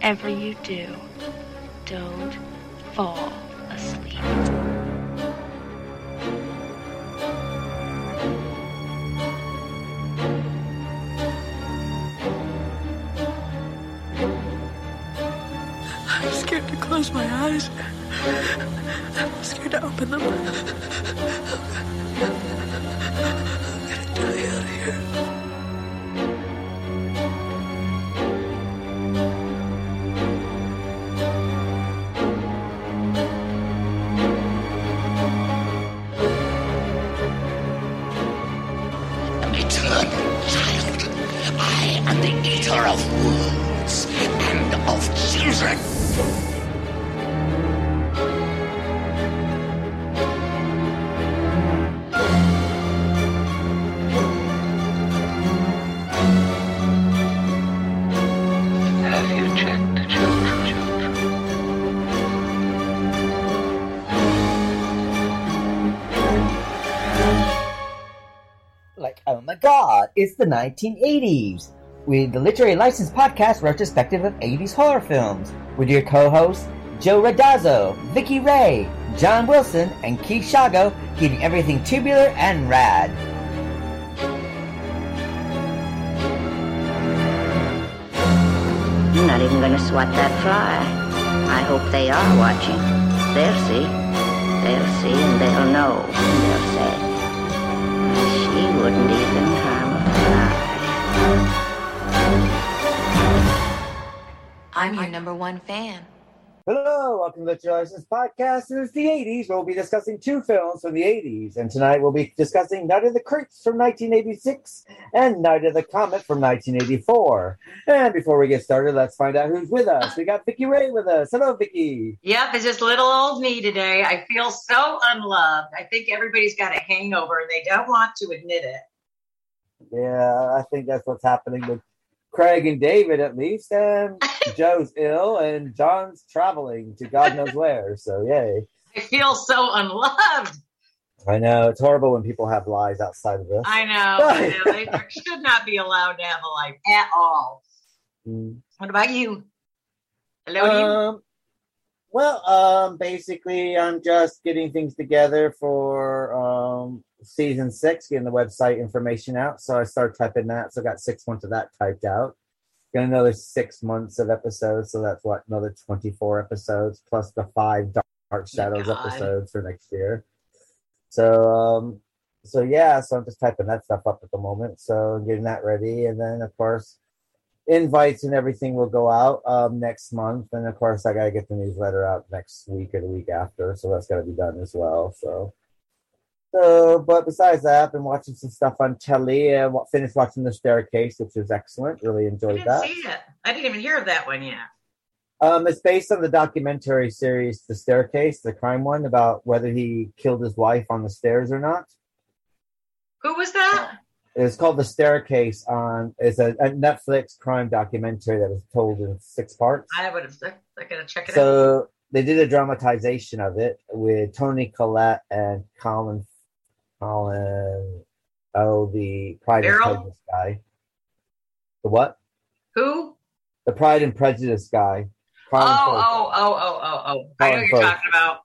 whatever you do, don't fall asleep. I'm scared to close my eyes. I'm scared to open them. I'm gonna die out here. 1980s! With the Literary License Podcast retrospective of 80s horror films, with your co-hosts, Joe Radazzo, Vicky Ray, John Wilson, and Keith Shago, keeping everything tubular and rad. I'm not even going to swat that fly. I hope they are watching. They'll see. They'll see and they'll know. And they'll say, she wouldn't even I'm your number one fan. Hello, welcome to the Literary License Podcast. It is the 80s. We'll be discussing two films from the 80s, and tonight we'll be discussing Night of the Creeps from 1986 and Night of the Comet from 1984. And before we get started, let's find out who's with us. We got Vicky Ray with us. Hello, Vicky. Yep, it's just little old me today. I feel so unloved. I think everybody's got a hangover and they don't want to admit it. Yeah, I think that's what's happening with Craig and David at least, and Joe's ill, and John's traveling to God knows where. So yay! I feel so unloved. I know it's horrible when people have lies outside of this. I know. I know. They should not be allowed to have a life at all. Mm. What about you? Hello, you. Um, well, um, basically, I'm just getting things together for um season six, getting the website information out. So I started typing that. So I got six months of that typed out. Got another six months of episodes. So that's what another 24 episodes plus the five Dark Shadows God. episodes for next year. So, um, so yeah, so I'm just typing that stuff up at the moment. So getting that ready, and then of course invites and everything will go out um, next month, and of course I gotta get the newsletter out next week or the week after, so that's gotta be done as well. So, so but besides that, I've been watching some stuff on telly. and wa- finished watching The Staircase, which was excellent. Really I enjoyed didn't that. I didn't even hear of that one yet. Um, it's based on the documentary series The Staircase, the crime one about whether he killed his wife on the stairs or not. Who was that? It's called The Staircase. On it's a, a Netflix crime documentary that was told in six parts. I would have. I gotta check it out. So they did a dramatization of it with Toni Collette and Colin, Colin, oh, the Pride and Prejudice guy. The what? Who? The Pride and Prejudice guy. Oh, Colin Firth. oh, oh, oh, oh, oh. I know what you're Firth. talking about.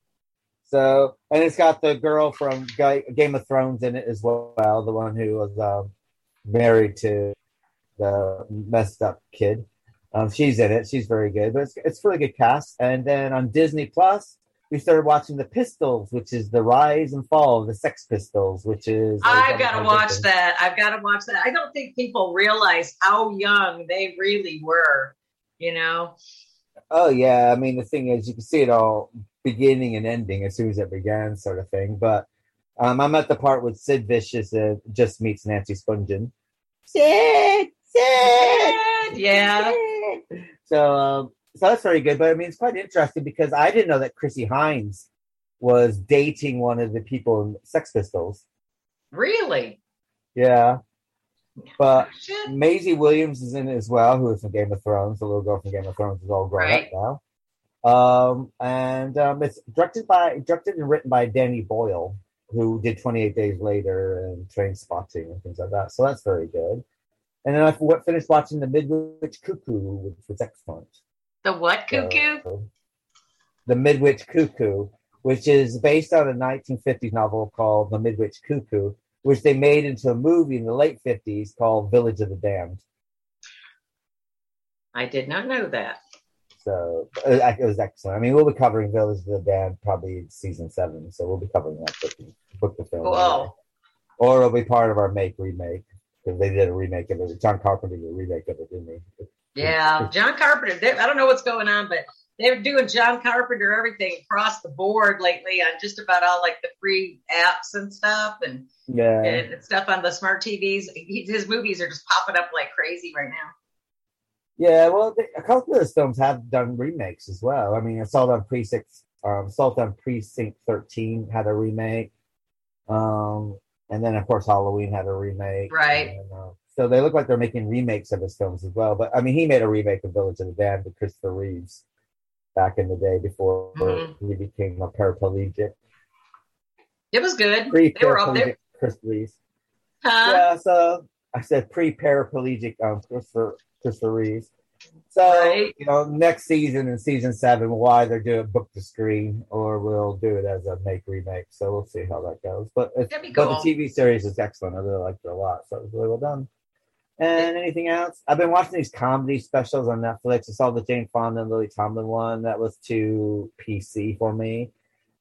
So, and it's got the girl from Game of Thrones in it as well, the one who was um, married to the messed up kid. Um, she's in it. She's very good, but it's it's a really good cast. And then on Disney Plus, we started watching the Pistols, which is the rise and fall of the Sex Pistols, which is I've got to watch that. I've got to watch that. I don't think people realize how young they really were. You know, Oh yeah, I mean the thing is, you can see it all beginning and ending as soon as it began, sort of thing. But um, I'm at the part with Sid Vicious uh, just meets Nancy Spungen. Sid, Sid, yeah. Sid. So, um, so that's very good. But I mean, it's quite interesting because I didn't know that Chrissie Hynde was dating one of the people in Sex Pistols. Really? Yeah, but Shit. Maisie Williams is in it as well, who is from Game of Thrones. The little girl from Game of Thrones is all grown Right. up now. Um, and um, it's directed by, directed and written by Danny Boyle, who did 28 Days Later and Train Spotting and things like that. So that's very good. And then I finished watching The Midwich Cuckoo, which was excellent. The what cuckoo? So, the Midwich Cuckoo, which is based on a 1950s novel called The Midwich Cuckoo, which they made into a movie in the late 50s called Village of the Damned. I did not know that. So uh, it was excellent. I mean, we'll be covering Village of the Damned probably season seven, so we'll be covering that book, book the film. Cool. Or it'll be part of our make remake because they did a remake of it. John Carpenter did a remake of it, didn't he? Yeah, John Carpenter. They, I don't know what's going on, but they're doing John Carpenter everything across the board lately on just about all like the free apps and stuff and, Yeah. and stuff on the smart TVs. He, his movies are just popping up like crazy right now. Yeah, well, they, a couple of those films have done remakes as well. I mean, Assault on Precinct, um, Assault on Precinct 13 had a remake. Um, and then, of course, Halloween had a remake. Right. And, uh, so they look like they're making remakes of his films as well. But I mean, he made a remake of Village of the Damned with Christopher Reeves back in the day before Mhm. he became a paraplegic. It was good. Pre They were all there. Chris Reeves. Huh? Yeah, so I said pre paraplegic um Christopher Christopher Reeves. So Right. you know, next season in season seven, why they're doing book to screen, or we'll do it as a make remake. So we'll see how that goes. But but cool. the TV series is excellent. I really liked it a lot. So it was really well done. And anything else? I've been watching these comedy specials on Netflix. I saw the Jane Fonda and Lily Tomlin one. That was too PC for me.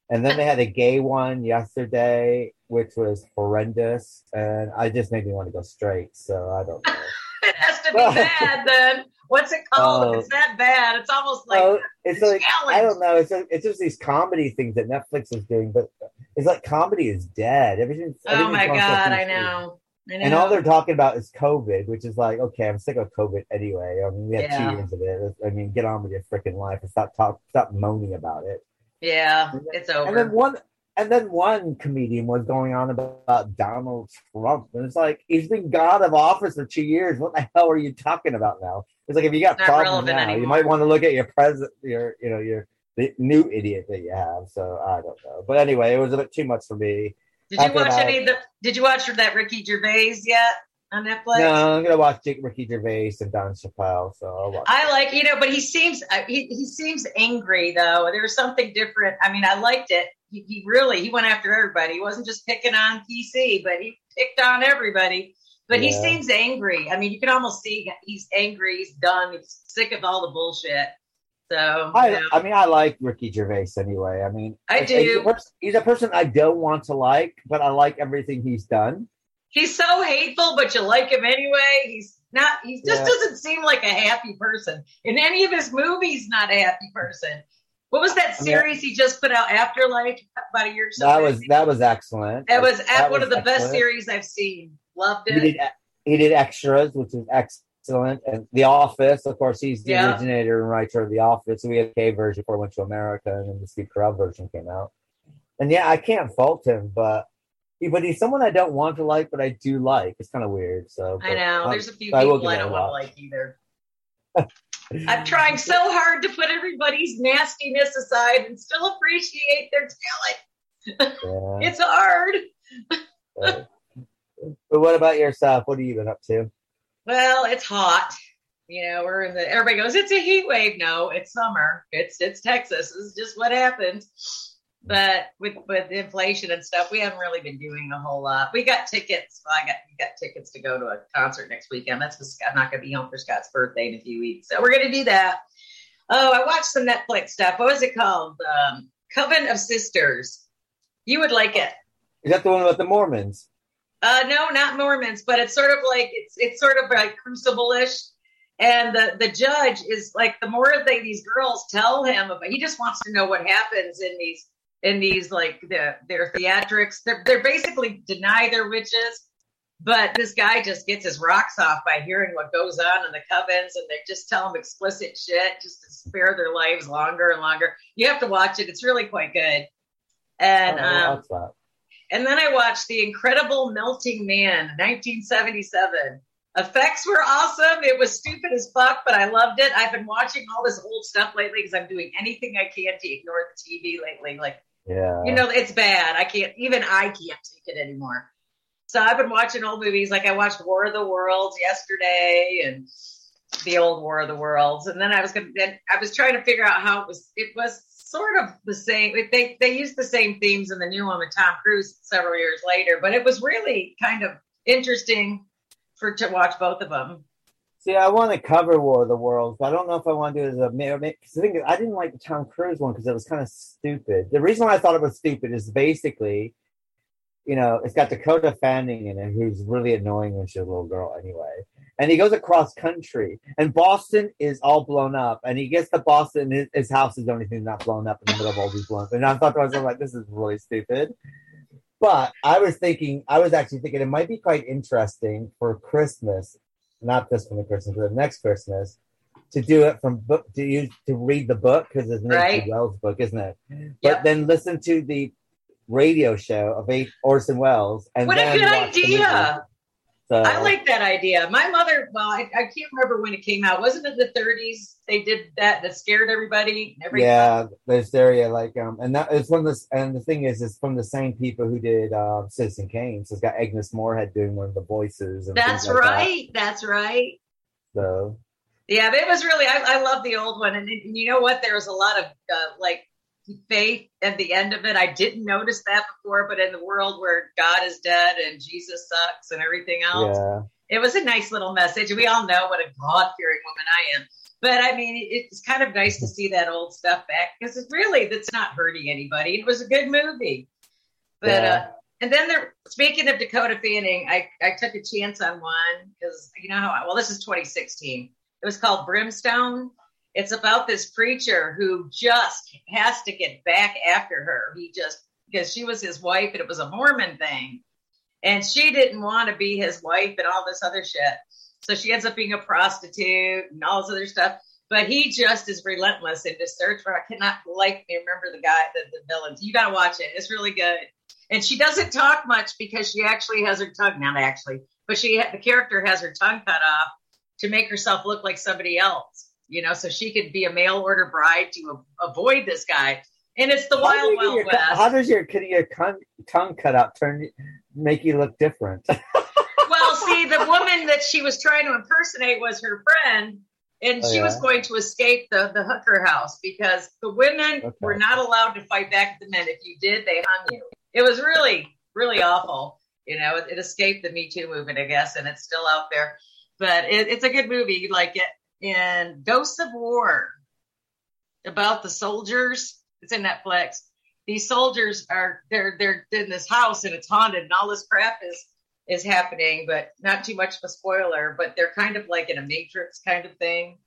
And then they had a gay one yesterday, which was horrendous, and I just made me want to go straight. So I don't know. It has to be bad then. What's it called? Oh. it's that bad. It's almost like Oh, it's like challenge. I don't know. It's it's just these comedy things that Netflix is doing, but it's like comedy is dead. Everything. oh my everything's so god, I know. And all they're talking about is COVID, which is like, okay, I'm sick of COVID anyway. I mean, we had Yeah. two years of it. I mean, get on with your freaking life and stop talk, stop moaning about it. yeah, it's over. And then one, and then one comedian was going on about Donald Trump, and it's like he's been god of office for two years. What the hell are you talking about now? It's like if you got problems now, you might want to look at your present, your you know your the new idiot that you have. So I don't know, but anyway, it was a bit too much for me. Did you watch that- any of the? Did you watch that Ricky Gervais yet on Netflix? No, I'm gonna watch Jake, Ricky Gervais and Don Chappelle. So I'll watch. I like you know, but he seems uh, he he seems angry though. There was something different. I mean, I liked it. He, he really he went after everybody. He wasn't just picking on PC, but he picked on everybody. But he seems angry. I mean, you can almost see he's angry. He's done. He's sick of all the bullshit. So I, you know. I mean, I like Ricky Gervais anyway. I mean, I he's- He's do. a, person, he's a person I don't want to like, but I like everything he's done. he's so hateful, but you like him anyway. He's not. He just Yeah. doesn't seem like a happy person in any of his movies. Not a happy person. What was that I mean, series he just put out? Afterlife about a year. so That was that was excellent. That was That one was of the best series I've seen. Loved He it. did he did extras, which is excellent, and The Office. Of course, he's the Yeah. originator and writer of The Office. We had the K version before went to America, and then the Steve Carell version came out. And yeah, I can't fault him, but he, but he's someone I don't want to like, but I do like. It's kind of weird. So I know. There's a few so I people I, a don't want to like either. I'm trying so hard to put everybody's nastiness aside and still appreciate their talent. Yeah. It's hard. But, but what about yourself? What have you been up to? Well, it's hot. You know, we're in the. Everybody goes, "It's a heat wave." No, it's summer. It's it's Texas. This is just what happens. But with with inflation and stuff, we haven't really been doing a whole lot. We got tickets. Well, I got we got tickets to go to a concert next weekend. That's Scott. I'm not going to be home for Scott's birthday in a few weeks, so we're going to do that. Oh, I watched some Netflix stuff. What was it called? Um, Coven of Sisters. You would like it. Is that the one about the Mormons? Uh, no, not Mormons, but it's sort of like it's it's sort of like crucible-ish. And the the judge is like the more they these girls tell him about, he just wants to know what happens in these in these like the their theatrics. They're they're basically deny their witches, but this guy just gets his rocks off by hearing what goes on in the covens, and they just tell him explicit shit just to spare their lives longer and longer. You have to watch it; it's really quite good. And Oh, um. And then I watched The Incredible Melting Man, 1977. Effects were awesome. It was stupid as fuck, but I loved it. I've been watching all this old stuff lately because I'm doing anything I can to ignore the TV lately. Like, Yeah. you know, it's bad. I can't, even I can't take it anymore. So I've been watching old movies. Like I watched War of the Worlds yesterday and the old War of the Worlds, and then I was gonna. Then I was trying to figure out how it was. It was sort of the same. They they used the same themes in the new one with Tom Cruise several years later, but it was really kind of interesting for to watch both of them. See, I want to cover War of the Worlds, but I don't know if I want to do it as a because thing is, I didn't like the Tom Cruise one because it was kind of stupid. The reason why I thought it was stupid is basically, you know, it's got Dakota Fanning in it, who's really annoying when she's a little girl anyway. And he goes across country, and Boston is all blown up, and he gets to Boston, his, his house is the only thing not blown up in the middle of all these blown up. And I thought to myself, like, this is really stupid. But I was thinking, I was actually thinking it might be quite interesting for Christmas not this one, the Christmas, but the next Christmas, to do it from book to use to read the book because it's an Right. Wells book, isn't it? Yep. But then listen to the radio show of Orson Welles, and What a good watch the movie. idea! So, I like that idea. My mother, well, I, I can't remember when it came out. Wasn't it the 30s? They did that that scared everybody. Every yeah, there's area like um, and that is from this, and the thing is, it's from the same people who did uh, Citizen Kane. So it's got Agnes Moorehead doing one of the voices. And That's like that. right. That's right. So Yeah, but it was really. I, I love the old one, and, and you know what? There was a lot of uh, like faith at the end of it. I didn't notice that before, but in the world where God is dead and Jesus sucks and everything else, yeah, it was a nice little message. We all know what a God fearing woman I am. But I mean, it's kind of nice to see that old stuff back because it's really that's not hurting anybody. It was a good movie. But Yeah. uh, and then there, speaking of Dakota Fanning, I I took a chance on one because you know how well this is 2016. It was called Brimstone. It's about this preacher who just has to get back after her. He just because she was his wife and it was a Mormon thing and she didn't want to be his wife and all this other shit. So she ends up being a prostitute and all this other stuff. But he just is relentless in his search for. I cannot like me remember the guy, the, the villains. You got to watch it. It's really good. And she doesn't talk much because she actually has her tongue not actually, but she the character has her tongue cut off to make herself look like somebody else. You know, so she could be a mail order bride to a, avoid this guy. And it's the How wild, wild your- west. How does your your con- tongue cut out turn make you look different? well, see, the woman that she was trying to impersonate was her friend, and Oh, she was going to escape the, the hooker house because the women Okay. were not allowed to fight back at the men. If you did, they hung you. It was really, really awful. You know, it, it escaped the Me Too movement, I guess, and it's still out there. But it, it's a good movie. You'd like it. And Ghosts of War about the soldiers. It's in Netflix. These soldiers are they're they're in this house and it's haunted and all this crap is is happening, but not too much of a spoiler. But they're kind of like in a matrix kind of thing,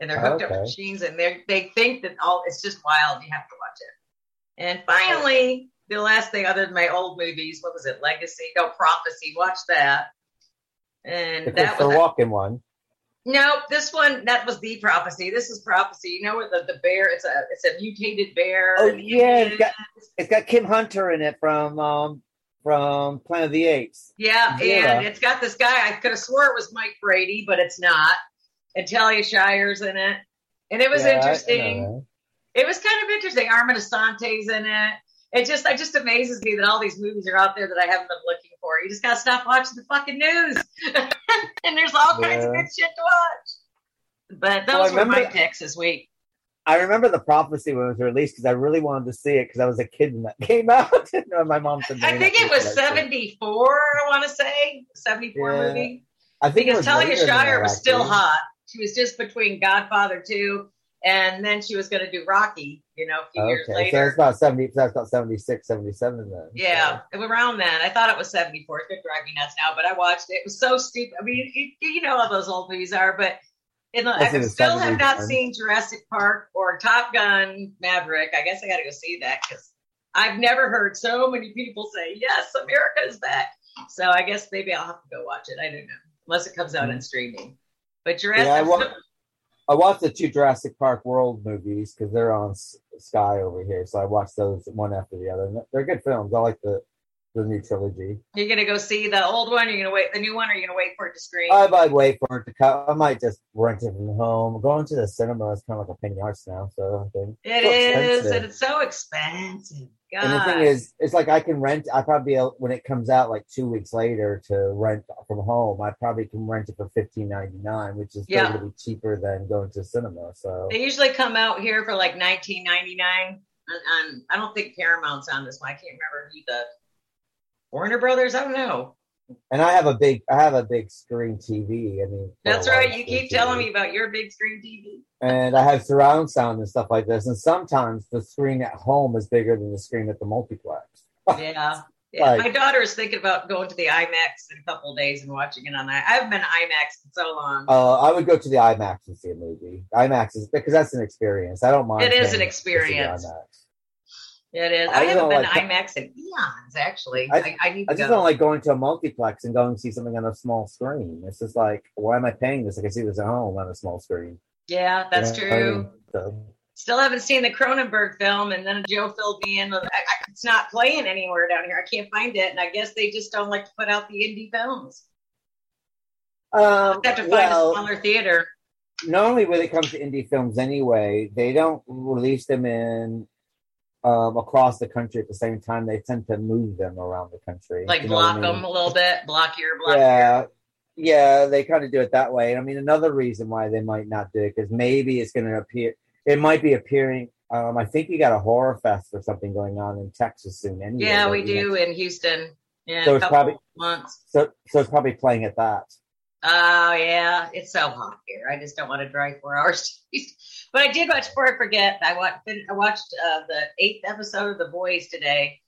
and they're hooked up Okay. to machines, and they they think that all it's just wild. You have to watch it. And finally, the last thing other than my old movies, what was it? Legacy? No, Prophecy. Watch that. And the that was Walken one. No, this one that was the prophecy. This is prophecy. You know where the, the bear? It's a it's a mutated bear. Oh yeah, it's got, it's got Kim Hunter in it from um from Planet of the Apes. Yeah, Yeah. and it's got this guy. I could have swore it was Mike Brady, but it's not. And Talia Shire's in it, and it was Yeah, I- I know interesting. it was kind of interesting. Armand Assante's in it. It just it just amazes me that all these movies are out there that I haven't been looking for. You just gotta stop watching the fucking news, and there's all kinds of good shit to watch. But Well, those were my picks this week. I remember the prophecy when it was released because I really wanted to see it because I was a kid when that came out. No, my mom said. I think it was this, but I said- 74, I want to say. 74 Yeah. movie. I think it Because was Talia Shire was still hot. She was just between Godfather 2 and then she was going to do Rocky, you know, a few years Okay, so it's about seventy. So that's about 76, 77 then. yeah, around then. I thought it was 74. It's going to drive me nuts now, but I watched it. It was so stupid. I mean, it, you know how those old movies are, but in I still have not seen Jurassic Park or Top Gun Maverick. I guess I got to go see that because I've never heard so many people say, yes, America is back. So I guess maybe I'll have to go watch it. I don't know. Unless it comes out in mm-hmm. streaming. But Jurassic Yeah, I wa- I watched the two Jurassic Park World movies because they're on Sky over here. So I watched those one after the other. And They're good films. I like the the new trilogy. You're gonna go see the old one. You're gonna wait the new one, or you're gonna wait for it to screen. I might wait for it to come. I might just rent it from home. Going to the cinema is kind of like a pain in the arse now. So I think it so is, expensive. and it's so expensive. God. And the thing is, it's like I can rent. I probably when it comes out like two weeks later to rent from home. I probably can rent it for fifteen ninety nine, which is Yeah. going to be cheaper than going to cinema. So They usually come out here for like nineteen ninety nine. On, on I don't think Paramount's on this one. I can't remember who the Warner Brothers. I don't know. And I have a big, I have a big screen TV. I mean, That's right. You keep telling me about your big screen TV. and I have surround sound and stuff like this. And sometimes the screen at home is bigger than the screen at the multiplex. Yeah. Yeah, Like- my daughter is thinking about going to the IMAX in a couple of days and watching it on that. I haven't been to IMAX in so long. Uh, I would go to the IMAX and see a movie. IMAX is because that's an experience. I don't mind. It is an experience. It is. I I, haven't been like- to IMAX in eons, actually. I- I, I, need I just go. don't like going to a multiplex and going to see something on a small screen. It's just like, why am I paying this? I can see this at home on a small screen. yeah, that's You know I true. mean? So, Still haven't seen the Cronenberg film, and then Joe filled me in. With, I, I, it's not playing anywhere down here. I can't find it, and I guess they just don't like to put out the indie films. um, I have to find well, a smaller theater. normally when it comes to indie films anyway, they don't release them in um, across the country at the same time. They tend to move them around the country. Like You know what I block mean? them a little bit, block here, block yeah here. yeah they kind of do it that way i mean another reason why they might not do it because maybe it's going to appear it might be appearing um, i think you got a horror fest or something going on in texas soon anyway Yeah, we do in Houston. Yeah, So it's probably- months. so so it's probably playing at that Oh yeah, it's so hot here. I just don't want to drive four hours. but I did watch. Before I forget, I watched. I watched uh, the eighth episode of The Boys today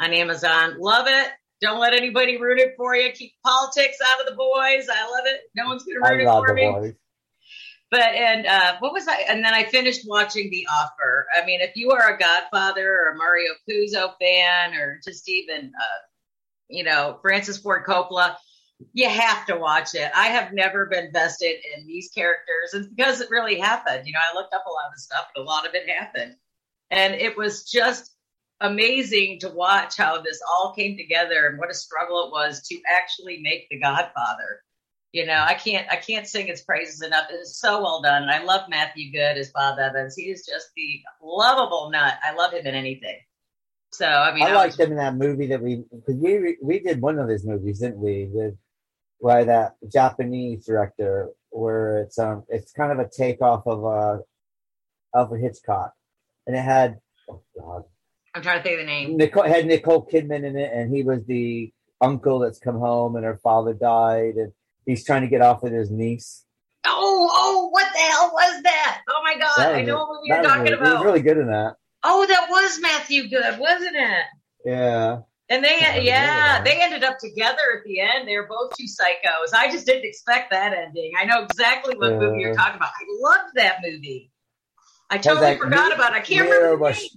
on Amazon. Love it. Don't let anybody ruin it for you. Keep politics out of The Boys. I love it. No one's gonna i ruin it for the me. boys But and uh, what was I? And then I finished watching The Offer. I mean, if you are a Godfather or a Mario Puzo fan, or just even uh, you know Francis Ford Coppola, you have to watch it. I have never been vested in these characters, and because it really happened. You know, I looked up a lot of stuff, but a lot of it happened, and it was just amazing to watch how this all came together and what a struggle it was to actually make The Godfather. You know i can't i can't sing its praises enough. It's so well done. And i love matthew goode as bob evans. He is just the lovable nut. I love him in anything. So i mean i I liked was- him in that movie that we because we we did one of his movies didn't we with by that japanese director where it's um it's kind of a takeoff of uh alfred hitchcock and it had oh god i'm trying to think of the name Nicole had Nicole Kidman in it, and he was the uncle that's come home, and her father died, and he's trying to get off with his niece. oh oh what the hell was that oh my god i know it. what you're talking. He was about really good in that. oh that was matthew goode wasn't it Yeah, and they Yeah, yeah, they ended up together at the end they were both two psychos i just didn't expect that ending i know exactly what Yeah. movie you're talking about i loved that movie i totally that forgot Mi- about it i can't Mia remember was-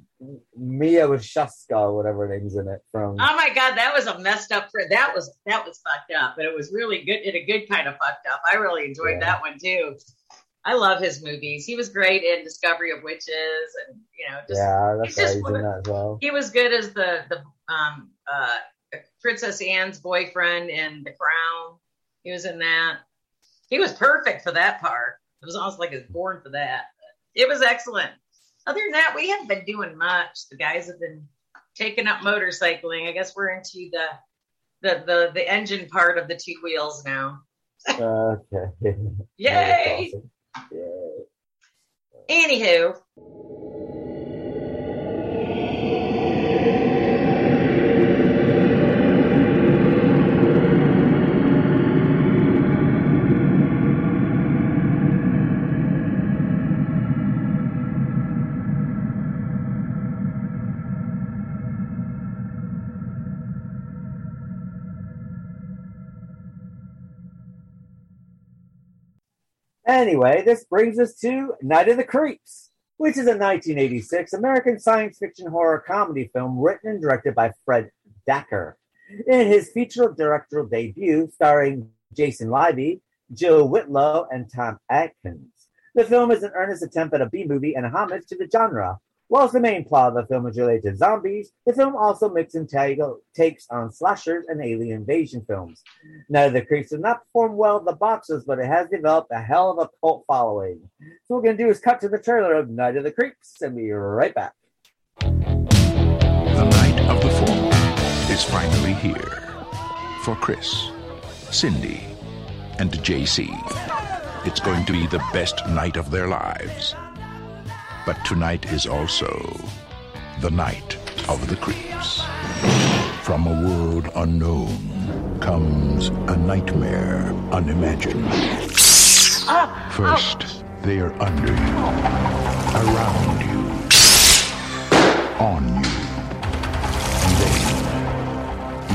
Mia Wasikowska, or whatever name's in it from. Oh my god, that was a messed up. For that was that was fucked up, but it was really good in a good kind of fucked up. I really enjoyed Yeah. that one too. I love his movies. He was great in Discovery of Witches, and you know, just yeah, he's that's why just he's in that as well. he was good as the the um uh Princess Anne's boyfriend in The Crown. He was in that. He was perfect for that part. It was almost like he was born for that. It was excellent. Other than that, we haven't been doing much. The guys have been taking up motorcycling. I guess we're into the the the, the engine part of the two wheels now. okay. Yay! Awesome. Yay. Anywho, Anyway, this brings us to Night of the Creeps, which is a 1986 American science fiction horror comedy film written and directed by Fred Dekker. In his feature directorial debut, starring Jason Lively, Jill Whitlow, and Tom Atkins. The film is an earnest attempt at a B movie and a homage to the genre. Whilst the main plot of the film is related to zombies, the film also mixes and takes on slashers and alien invasion films. Of the Creeps did not perform well at the boxes, but it has developed a hell of a cult following. So what we're going to do is cut to the trailer of Night of the Creeps and be right back. The Night of the Fork is finally here for Chris, Cindy, and JC. It's going to be the best night of their lives. But tonight is also the night of the creeps. From a world unknown comes a nightmare unimagined. First, they are under you, around you, on you, and then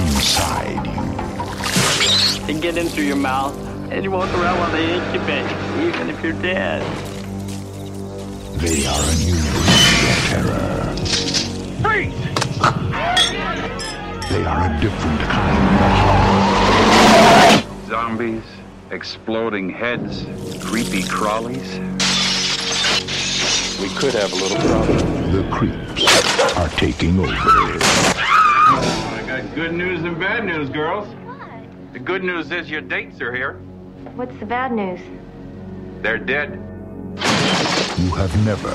inside you. They get in through your mouth and you walk around while they incubate, even if you're dead. They are a new breed of terror. Freeze! They are a different kind of horror. Zombies, exploding heads, creepy crawlies. We could have a little problem. The creeps are taking over. I got good news and bad news, girls. What? The good news is your dates are here. What's the bad news? They're dead. You have never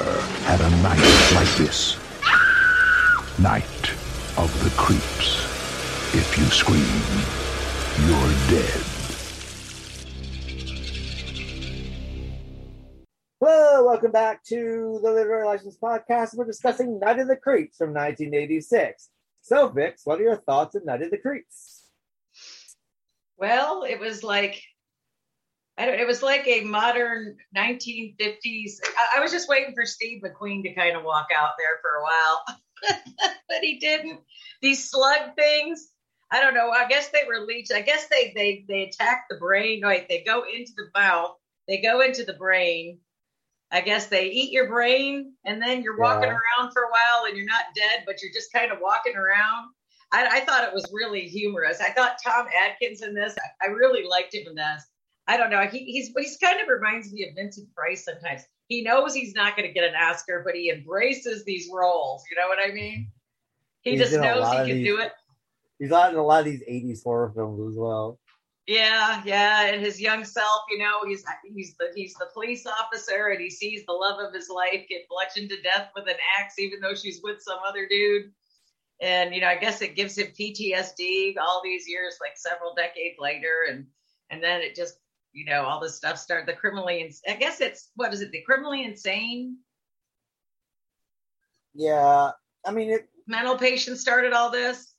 had a night like this. Night of the creeps. If you scream, you're dead. Hello, welcome back to the Literary License Podcast. We're discussing Night of the Creeps from 1986. So, Vix, what are your thoughts on Night of the Creeps? Well, it was like I don't. It was like a modern 1950s. I, I was just waiting for Steve McQueen to kind of walk out there for a while, but he didn't. These slug things. I don't know. I guess they were leech. I guess they they they attack the brain. Like they go into the mouth. They go into the brain. I guess they eat your brain, and then you're walking Yeah. around for a while, and you're not dead, but you're just kind of walking around. I, I thought it was really humorous. I thought Tom Atkins in this. I, I really liked him in this. I don't know. He, he's he's kind of reminds me of Vincent Price sometimes. He knows he's not going to get an Oscar, but he embraces these roles. You know what I mean? He He's just knows he can these- do it. He's out in a lot of these 80s horror films as well. Yeah, yeah. And his young self, you know, he's he's the he's the police officer, and he sees the love of his life get bludgeoned to death with an axe, even though she's with some other dude. And you know, I guess it gives him PTSD all these years, like several decades later, and and then it just, you know, all this stuff started. The criminally, ins- I guess it's what is it? The criminally insane Yeah, I mean, it, mental patient started all this.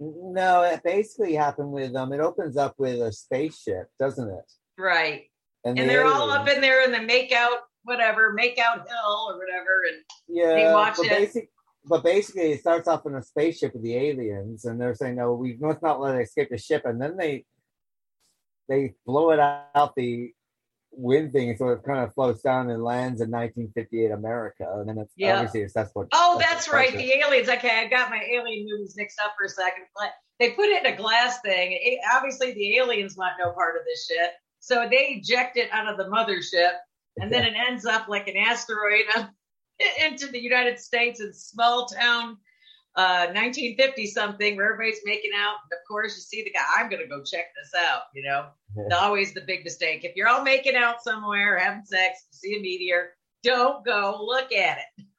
no, it basically happened with um. It opens up with a spaceship, doesn't it? Right. And, the they're all up in there in the make out, whatever, make out hill or whatever. And Yeah, they watch but it. basic, but basically, it starts off in a spaceship with the aliens, and they're saying, "No, we must not let it escape the ship." And then they they blow it out the wind thing, so it kind of floats down and lands in 1958 America. And then it's Yeah. obviously it's, that's what. Oh, what that's right. The aliens. Okay, I got my alien movies mixed up for a second. But they put it in a glass thing. It- obviously, the aliens want no part of this shit. So they eject it out of the mothership, and then it ends up like an asteroid into the United States in small town, uh, 1950 something, where everybody's making out. Of course, you see the guy. I'm gonna go check this out. You know, it. always the big mistake. If you're all making out somewhere, having sex, see a meteor, don't go look at it.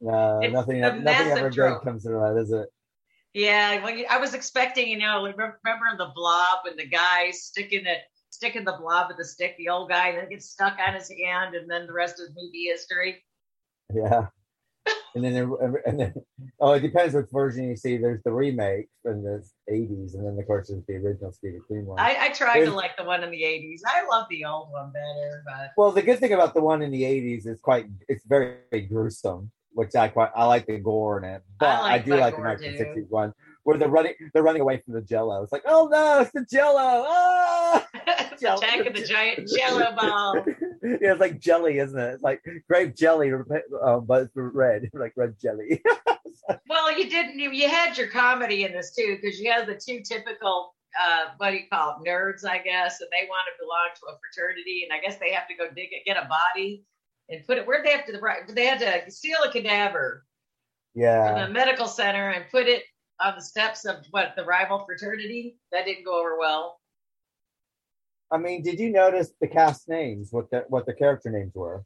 No, nothing. Nothing ever good comes to that, is it? Yeah, well, I was expecting, you know, remember the blob and the guy sticking it, sticking the blob with the stick, the old guy, and then gets stuck on his hand, and then the rest is movie history. Yeah. And then, there- and then, oh, it depends which version you see. There's the remake from the 80s, and then, of course, there's the original Steve McQueen one. I, I tried to like the one in the '80s. I love the old one better, but Well, the good thing about the one in the '80s is quite it's very gruesome, which I quite I like the gore in it. But I, like do the like the gore, 1960s one where they're running they're running away from the Jello. It's like, oh no, it's the Jello! Ah! Jello. Attack of the Giant Jello Ball. yeah, it's like jelly, isn't it? It's like grape jelly, um, but it's red, like red jelly. Well, you didn't. You you had your comedy in this too, because you had the two typical, uh, what do you call it, nerds, I guess, and they want to belong to a fraternity, and I guess they have to go dig it, get a body, and put it where they have to. Right, they had to steal a cadaver yeah, from the medical center and put it on the steps of what the rival fraternity. That didn't go over well. I mean, did you notice the cast names? What the what the character names were?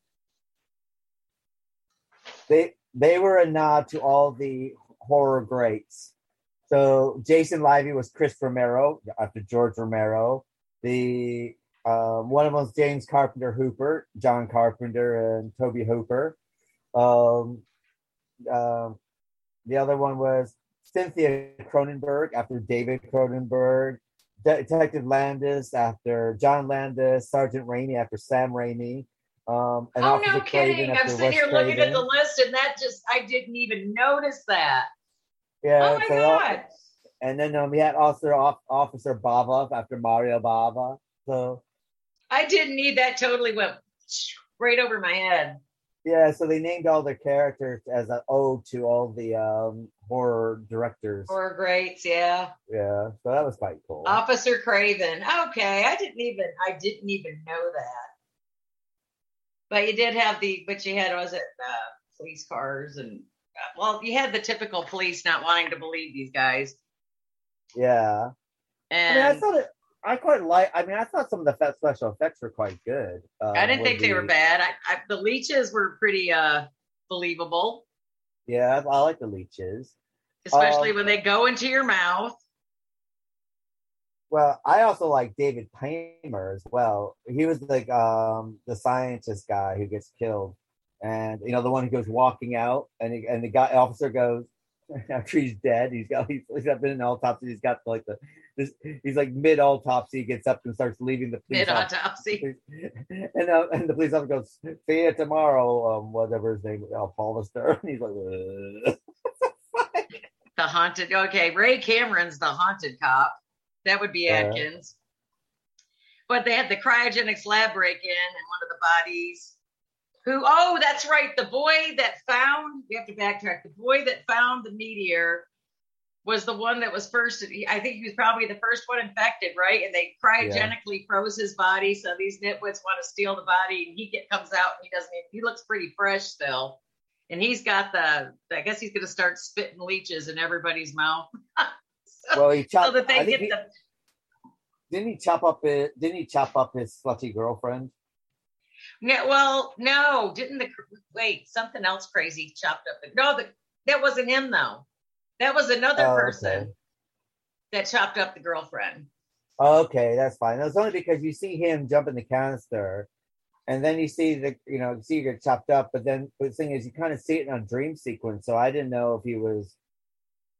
They they were a nod to all the horror greats. So Jason Lively was Chris Romero after George Romero. The um, one of them was James Carpenter Hooper, John Carpenter, and Tobe Hooper. Um, um, the other one was Cynthia Cronenberg after David Cronenberg. Detective Landis after John Landis. Sergeant Raimi after Sam Raimi. Um, and Oh Officer no, kidding! I'm sitting here looking at the list, and that just I didn't even notice that. Yeah, oh my so all- god! and then um, we had also off, Officer Bava after Mario Bava. So I didn't need that. Totally went right over my head. yeah, so they named all their characters as an ode to all the um, horror directors. Or greats, yeah. Yeah, so that was quite cool. Officer Craven. Okay, I didn't even I didn't even know that. But you did have the, but you had was it uh, police cars and uh, well, you had the typical police not wanting to believe these guys. yeah, I mean, I thought it. I quite like. I mean, I thought some of the special effects were quite good. Uh, I didn't think they were bad. I, I, the leeches were pretty uh believable, Yeah, I, I like the leeches. Especially Um, when they go into your mouth. Well, I also like David Paymer as well. He was like um the scientist guy who gets killed, and you know the one who goes walking out, and he, and the guy officer goes after he's dead. He's got he's, he's been in an autopsy. He's got like the this. He's like mid autopsy. He gets up and starts leaving the police Mid autopsy. And uh, and the police officer goes, "See you tomorrow." Um, whatever his name, uh, Hollister. And he's like, "Ugh." The haunted. Okay, Ray Cameron's the haunted cop. That would be Yeah. Atkins. But they had the cryogenics lab break in, and one of the bodies. Who? Oh, that's right. The boy that found. We have to backtrack. The boy that found the meteor was the one that was first. I think he was probably the first one infected, right? And they cryogenically froze his body, so these nitwits want to steal the body, and he get comes out and he doesn't. Even, he looks pretty fresh still, and he's got the. I guess he's going to start spitting leeches in everybody's mouth. well, he chopped. so that they get he- the didn't he chop up it? Didn't he chop up his slutty girlfriend? Yeah, well, no, didn't the wait something else crazy chopped up? The, no, the, that wasn't him though. That was another Oh, person okay. that chopped up the girlfriend. Okay, that's fine. That's only because you see him jump in the canister, and then you see the you know you see you get chopped up, but then the thing is you kind of see it in a dream sequence. So I didn't know if he was,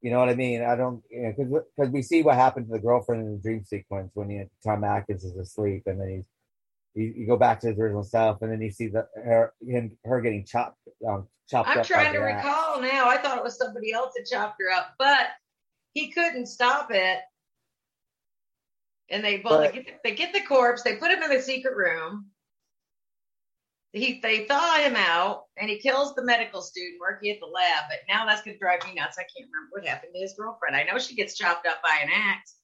you know what I mean. I don't you know because because we see what happened to the girlfriend in the dream sequence when he, Tom Atkins is asleep, and then he's you, you go back to his original self, and then you see the her him her getting chopped um, chopped up. I'm trying to recall now. I thought it was somebody else that chopped her up, but he couldn't stop it. And they well, But- they, get the, they get the corpse, they put him in the secret room. He they thaw him out, and he kills the medical student working at the lab. But now that's gonna drive me nuts. I can't remember what happened to his girlfriend. I know she gets chopped up by an axe.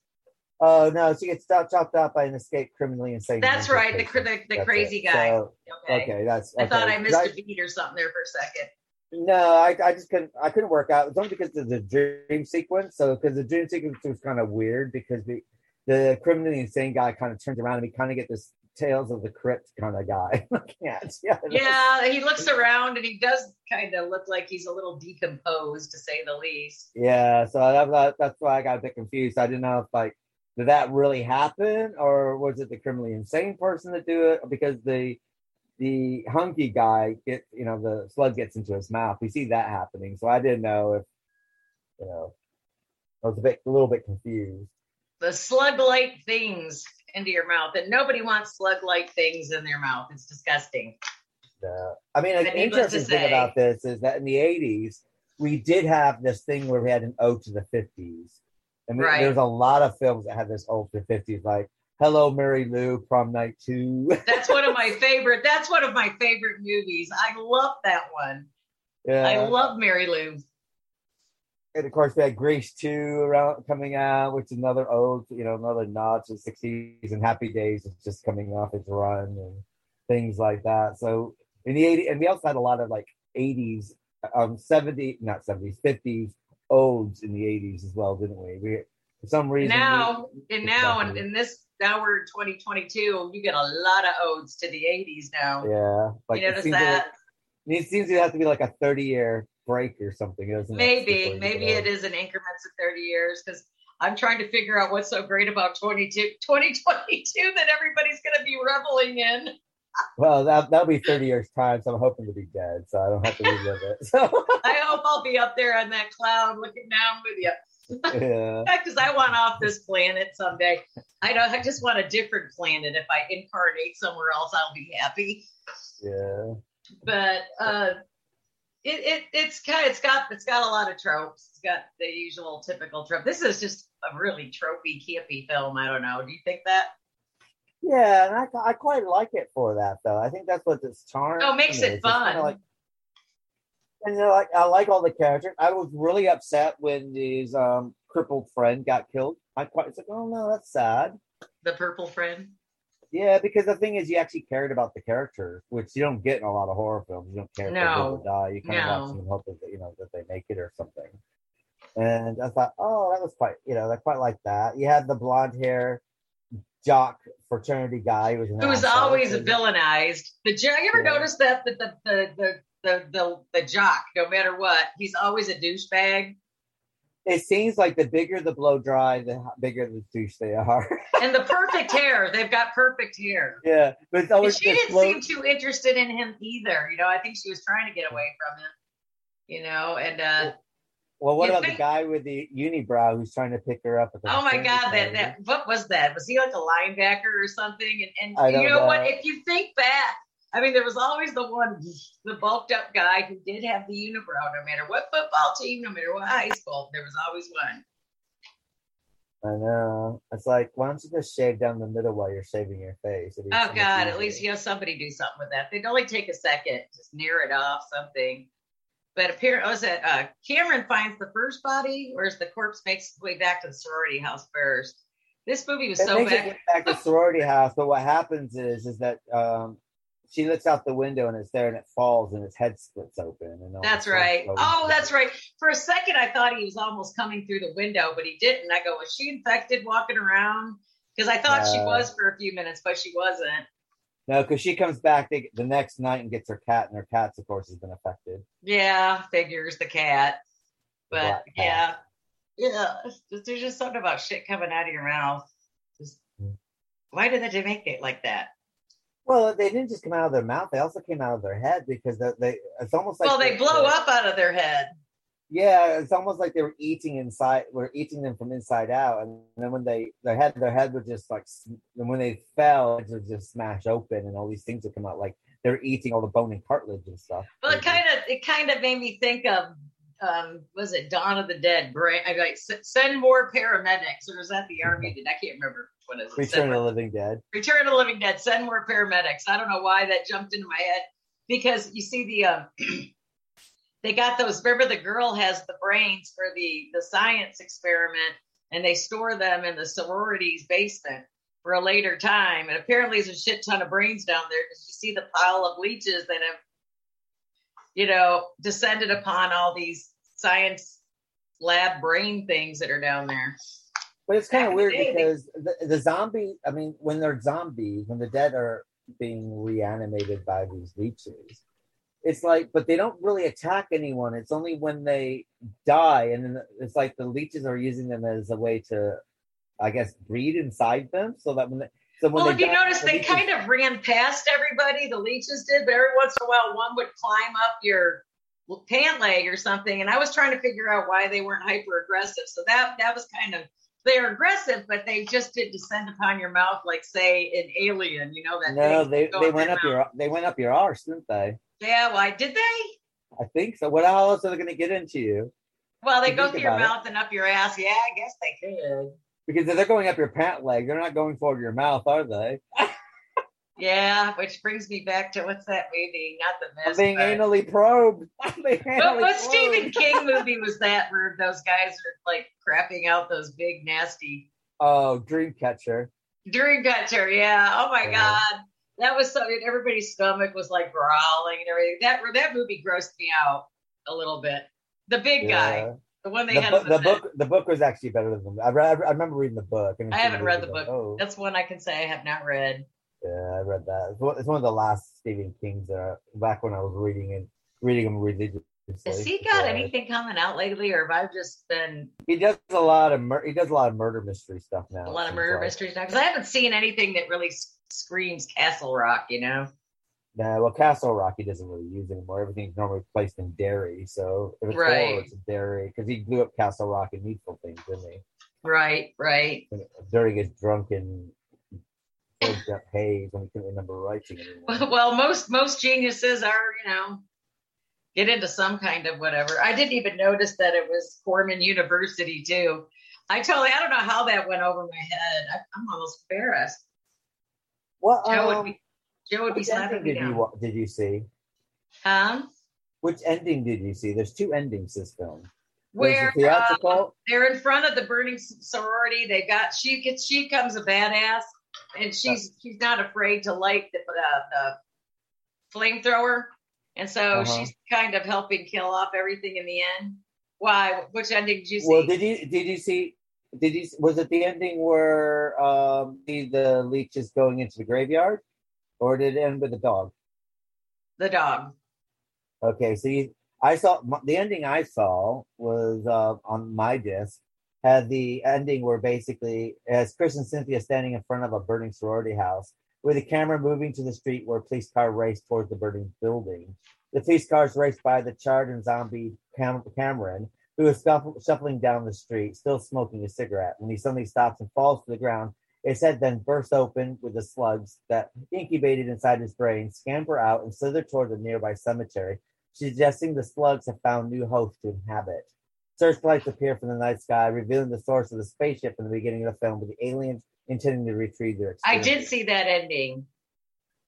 Oh no, she gets chopped, chopped up by an escaped criminally insane. That's right, the the, the That's crazy it. guy. So, okay. okay, that's. I thought. I missed I- a beat or something there for a second. No, I, I just couldn't. I couldn't work out. It's only because of the dream sequence. So because the dream sequence was kind of weird because the the criminally insane guy kind of turns around and we kind of get this Tales of the Crypt kind of guy. yeah, yeah, Yeah, he looks around and he does kind of look like he's a little decomposed, to say the least. yeah. So that, that's why I got a bit confused. I didn't know if like did that really happen or was it the criminally insane person that do it because the the hunky guy get you know the slug gets into his mouth. We see that happening. So I didn't know if you know. I was a bit a little bit confused. The slug-like things into your mouth, and nobody wants slug-like things in their mouth. It's disgusting. Yeah. I mean, an But needless to interesting thing about this is that in the 80s, we did have this thing where we had an ode to the 50s. I mean, Right. there's a lot of films that have this ode to the 50s, like Hello, Mary Lou, Prom Night 2. That's one of my favorite. That's one of my favorite movies. I love that one. yeah. I love Mary Lou. And of course, we had Grease 2 around coming out, which is another ode, you know, another nod to the 60s, and Happy Days is just coming off its run and things like that. So in the 80s, and we also had a lot of like 80s, um, 70, not 70s, 50s odes in the 80s as well, didn't we? We for some reason Now, we- and now, in, in this now we're 2022. You get a lot of odes to the 80s now. yeah, like you it notice seems that? To, it seems to have to be like a 30 year break or something. It doesn't Maybe, maybe it is in increments of 30 years because I'm trying to figure out what's so great about 22, 2022 that everybody's going to be reveling in. Well, that that'll be thirty years time, so I'm hoping to be dead, so I don't have to relive it. So I hope I'll be up there on that cloud looking down with you. yeah, Because I want off this planet someday. I don't. I just want a different planet. If I incarnate somewhere else, I'll be happy. yeah. But uh, it, it it's kind. It's got it's got a lot of tropes. It's got the usual typical trope. This is just a really tropey, campy film. I don't know. Do you think that? Yeah, and I, I quite like it for that though. I think that's what this charm. Oh, makes it It's fun. Like, and you know, like I like all the characters. I was really upset when his um crippled friend got killed. I quite it's like, oh no, that's sad. The purple friend. Yeah, because the thing is, you actually cared about the characters, which you don't get in a lot of horror films. You don't care if they No. die. You kind of No. watch them and hope that you know that they make it or something. And I thought, oh, that was quite, you know, I quite like that. You had the blonde hair jock fraternity guy who was Who was always villainized. The jo- you ever Yeah. notice that the the, the the the the the jock, no matter what, he's always a douchebag. It seems like the bigger the blow dry, the bigger the douche they are. And the perfect hair, they've got perfect hair. yeah, but it's And always she didn't slow- seem too interested in him either. You know, I think she was trying to get away from him. You know, and uh Well, what about think- the guy with the unibrow who's trying to pick her up? Oh my god, that, that what was that? Was he like a linebacker or something? And and you don't know what? If you think back, I mean, there was always the one, the bulked up guy who did have the unibrow, no matter what football team, no matter what high school, there was always one. I know. It's like, why don't you just shave down the middle while you're shaving your face? Oh God, at least you know somebody do something with that. They'd only take a second, just near it off something. But apparently, was it uh, Cameron finds the first body, whereas the corpse makes its way back to the sorority house first. This movie was It so bad. it back to sorority house, but what happens is, is that um, she looks out the window and it's there, and it falls, and its head splits open. And all That's right. Oh, that's right. For a second, I thought he was almost coming through the window, but he didn't. I go, was she infected walking around? Because I thought she was for a few minutes, but she wasn't. No, because she comes back the, the next night and gets her cat, and her cat's, of course, has been affected. Yeah, figures the cat. But black cat. yeah, yeah. There's just something about shit coming out of your mouth. Just, Hmm. why did they make it like that? Well, they didn't just come out of their mouth; they also came out of their head because they, they it's almost like well, they the- blow up out of their head. Yeah, it's almost like they were eating inside. We're eating them from inside out, and then when they their head their head would just like, and when they fell, it would just smash open, and all these things would come out. Like they're eating all the bone and cartilage and stuff. Well, it kind of it kind of made me think of um was it Dawn of the Dead? Bra- I like send more paramedics, or was that the army? Did I can't remember what is it? Return of the Living Dead. Return of the Living Dead. Send more paramedics. I don't know why that jumped into my head because you see the um, they got those. Remember, the girl has the brains for the the science experiment, and they store them in the sorority's basement for a later time. And apparently, there's a shit ton of brains down there because you see the pile of leeches that have, you know, descended upon all these science lab brain things that are down there. But it's kind of weird day, they- because the, the zombie. I mean, when they're zombies, when the dead are being reanimated by these leeches, it's like, but they don't really attack anyone. It's only when they die, and then it's like the leeches are using them as a way to, I guess, breed inside them, so that when they, so Well, if you notice, the they leeches- kind of ran past everybody. The leeches did, but every once in a while, one would climb up your pant leg or something. And I was trying to figure out why they weren't hyper aggressive. So that that was kind of they're aggressive, but they just didn't descend upon your mouth, like say an alien. You know that? No, they they went up mouth. your they went up your arse, didn't they? Yeah, why did they? I think so. What else are they going to get into you? Well, they go through your about it. mouth and up your ass. Yeah, I guess they could. Because if they're going up your pant leg, they're not going for your mouth, are they? Yeah, which brings me back to what's that movie? Not the I'm being but- anally probed. I'm being What, anally what probed. Stephen King movie was that where those guys are like crapping out those big nasty Oh, Dreamcatcher. Dreamcatcher? Yeah. Oh my Yeah. god, that was something. Everybody's stomach was like growling and everything. That that movie grossed me out a little bit. The big guy, Yeah. The one they The, had. bu- the book, the book was actually better than the. I, read, I remember reading the book. and I haven't read the like, book. Oh, That's one I can say I have not read. yeah, I read that. It's one, of the last Stephen King's. Uh, back when I was reading and reading them religiously, Has he got anything coming out lately, or have I just been He does a lot of mur- he does a lot of murder mystery stuff now. a lot of murder like. mysteries now? Because I haven't seen anything that really screams Castle Rock. You know. Nah, well, Castle Rock he doesn't really use anymore. Everything's normally placed in Derry, so if it's Right. horror, it's Derry because he blew up Castle Rock and Needful Things, didn't he? Right. Right. When Derry gets drunk and fills up haze when he couldn't remember writing anymore. Well, most most geniuses are, you know, get into some kind of whatever. I didn't even notice that it was Corman University too. I totally, I don't know how that went over my head. I, I'm almost embarrassed. What Joe um, be, Joe would be which slapping ending me did you down. wa- did you see? Um, Which ending did you see? There's two endings this film. where There's the theatrical. uh, they're in front of the burning s- sorority. They got she gets she comes a badass, and she's she's not afraid to light the the, the flamethrower, and so Uh-huh. she's kind of helping kill off everything in the end. Why? Which ending did you see? Well, did you did you see? Did you was it the ending where um the the leech is going into the graveyard, or did it end with the dog? the dog. Okay, so you, I saw the ending. I saw was uh, on my disc had the ending where basically as Chris and Cynthia standing in front of a burning sorority house with the camera moving to the street where a police car raced towards the burning building. The police cars raced by the charred and zombie Cam- Cameron, who is scuff- shuffling down the street, still smoking a cigarette. When he suddenly stops and falls to the ground, his head then bursts open with the slugs that incubated inside his brain, scamper out and slither toward the nearby cemetery, suggesting the slugs have found new hosts to inhabit. Searchlights appear from the night sky, revealing the source of the spaceship in the beginning of the film, with the aliens intending to retrieve their I did see that ending,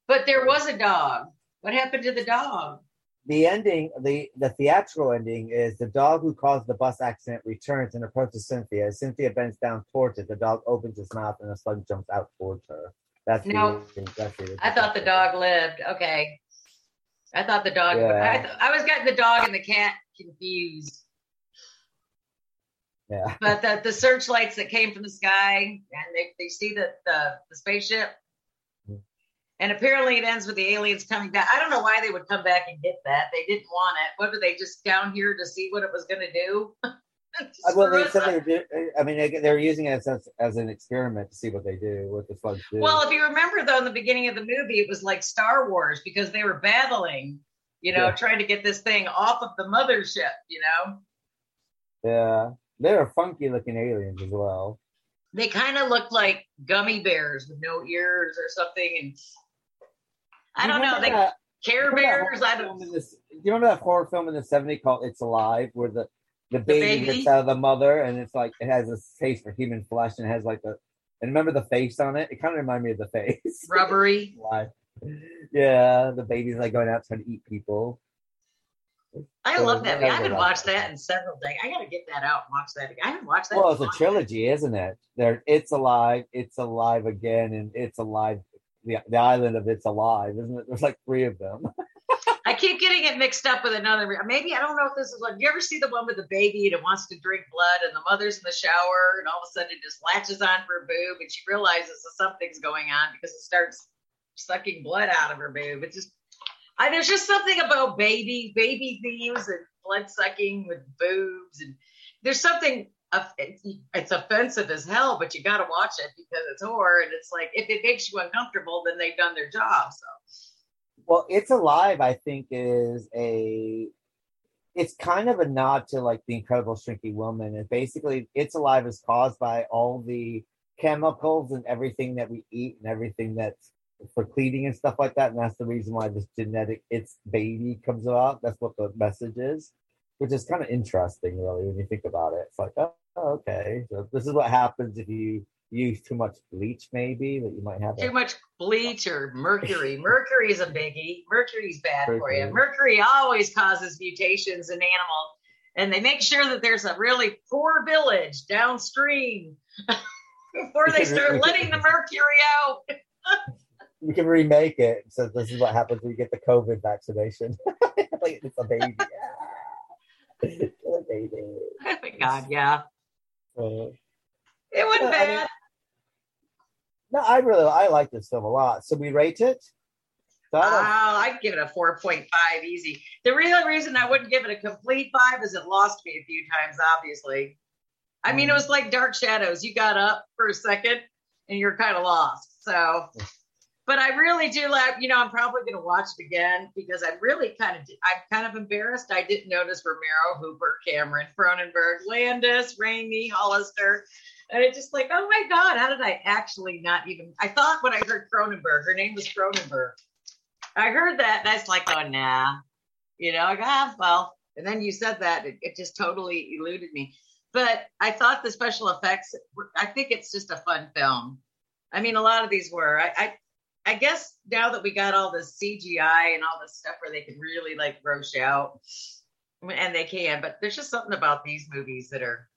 but there was a dog. What happened to the dog? The ending, the the theatrical ending is the dog who caused the bus accident returns and approaches Cynthia. As Cynthia bends down towards it, the dog opens its mouth and a slug jumps out towards her. That's the No. ending- that's the I thought the dog lived. Okay. I thought the dog. Yeah. I, th- I was getting the dog and the cat confused. Yeah. But the, the searchlights that came from the sky and they, they see the, the, the spaceship. And apparently it ends with the aliens coming back. I don't know why they would come back and get that. They didn't want it. What were they just down here to see what it was going to do? Well, they said they were do- I mean, they, they're using it as, as an experiment to see what they do, what the slugs do. Well, if you remember though, in the beginning of the movie, it was like Star Wars because they were battling, you know, Yeah. trying to get this thing off of the mothership, you know. yeah, they're funky looking aliens as well. They kind of looked like gummy bears with no ears or something, and I don't know, they that- Care Bears. I don't. do you remember that horror film in the 70s called It's Alive, where the, the baby, baby? gets out of the mother and it's like, it has a taste for human flesh and it has like the, and remember the face on it? It kind of reminded me of the face. Rubbery. Yeah, the baby's like going out trying to eat people. I So, love that. movie. I haven't watched that in several days. I got to get that out and watch that again. I haven't watched that. Well, it's a trilogy, isn't it? There, It's Alive, It's Alive again, and It's Alive, the, the island of It's Alive, isn't it? There's like three of them. I keep getting it mixed up with another. Maybe I don't know if this is one. You ever see the one with the baby it wants to drink blood, and the mother's in the shower, and all of a sudden it just latches on for a boob, and she realizes that something's going on because it starts sucking blood out of her boob. It's just, I, there's just something about baby, baby thieves and blood sucking with boobs, and there's something. It's offensive as hell, but you got to watch it because it's horror, and it's like if it makes you uncomfortable, then they've done their job. So. Well, It's Alive, I think, is a. It's kind of a nod to like the Incredible Shrinking Woman, and basically, It's Alive is caused by all the chemicals and everything that we eat and everything that's for cleaning and stuff like that, and that's the reason why this genetic it's baby comes about. That's what the message is, which is kind of interesting, really, when you think about it. It's like, oh, okay, so this is what happens if you use too much bleach, maybe that you might have. a- too much bleach or mercury. Mercury is a biggie. Mercury's bad for you. Mercury. Mercury always causes mutations in animals, and they make sure that there's a really poor village downstream before they start letting the mercury out. we can remake it. So this is what happens when you get the COVID vaccination. like it's a baby. Kill baby. Oh my God, yeah, Uh, it wasn't Yeah, I mean- bad. no, I really I like this film a lot. So we rate it. Oh, I'd give it a 4.5 easy. The real reason I wouldn't give it a complete five is it lost me a few times, obviously. I mean, it was like Dark Shadows. You got up for a second and you're kind of lost. So, but I really do like, you know, I'm probably going to watch it again because I'm really kind of, I'm kind of embarrassed. I didn't notice Romero, Hooper, Cameron, Cronenberg, Landis, Raimi, Hollister. And it's just like, oh my God, how did I actually not even? I thought when I heard Cronenberg, her name was Cronenberg. I heard that, and I was like, oh, nah. You know, I like, ah, well. And then you said that, it, it just totally eluded me. But I thought the special effects, I think it's just a fun film. I mean, a lot of these were. I, I, I guess now that we got all this CGI and all this stuff where they can really like roach out, and they can, but there's just something about these movies that are,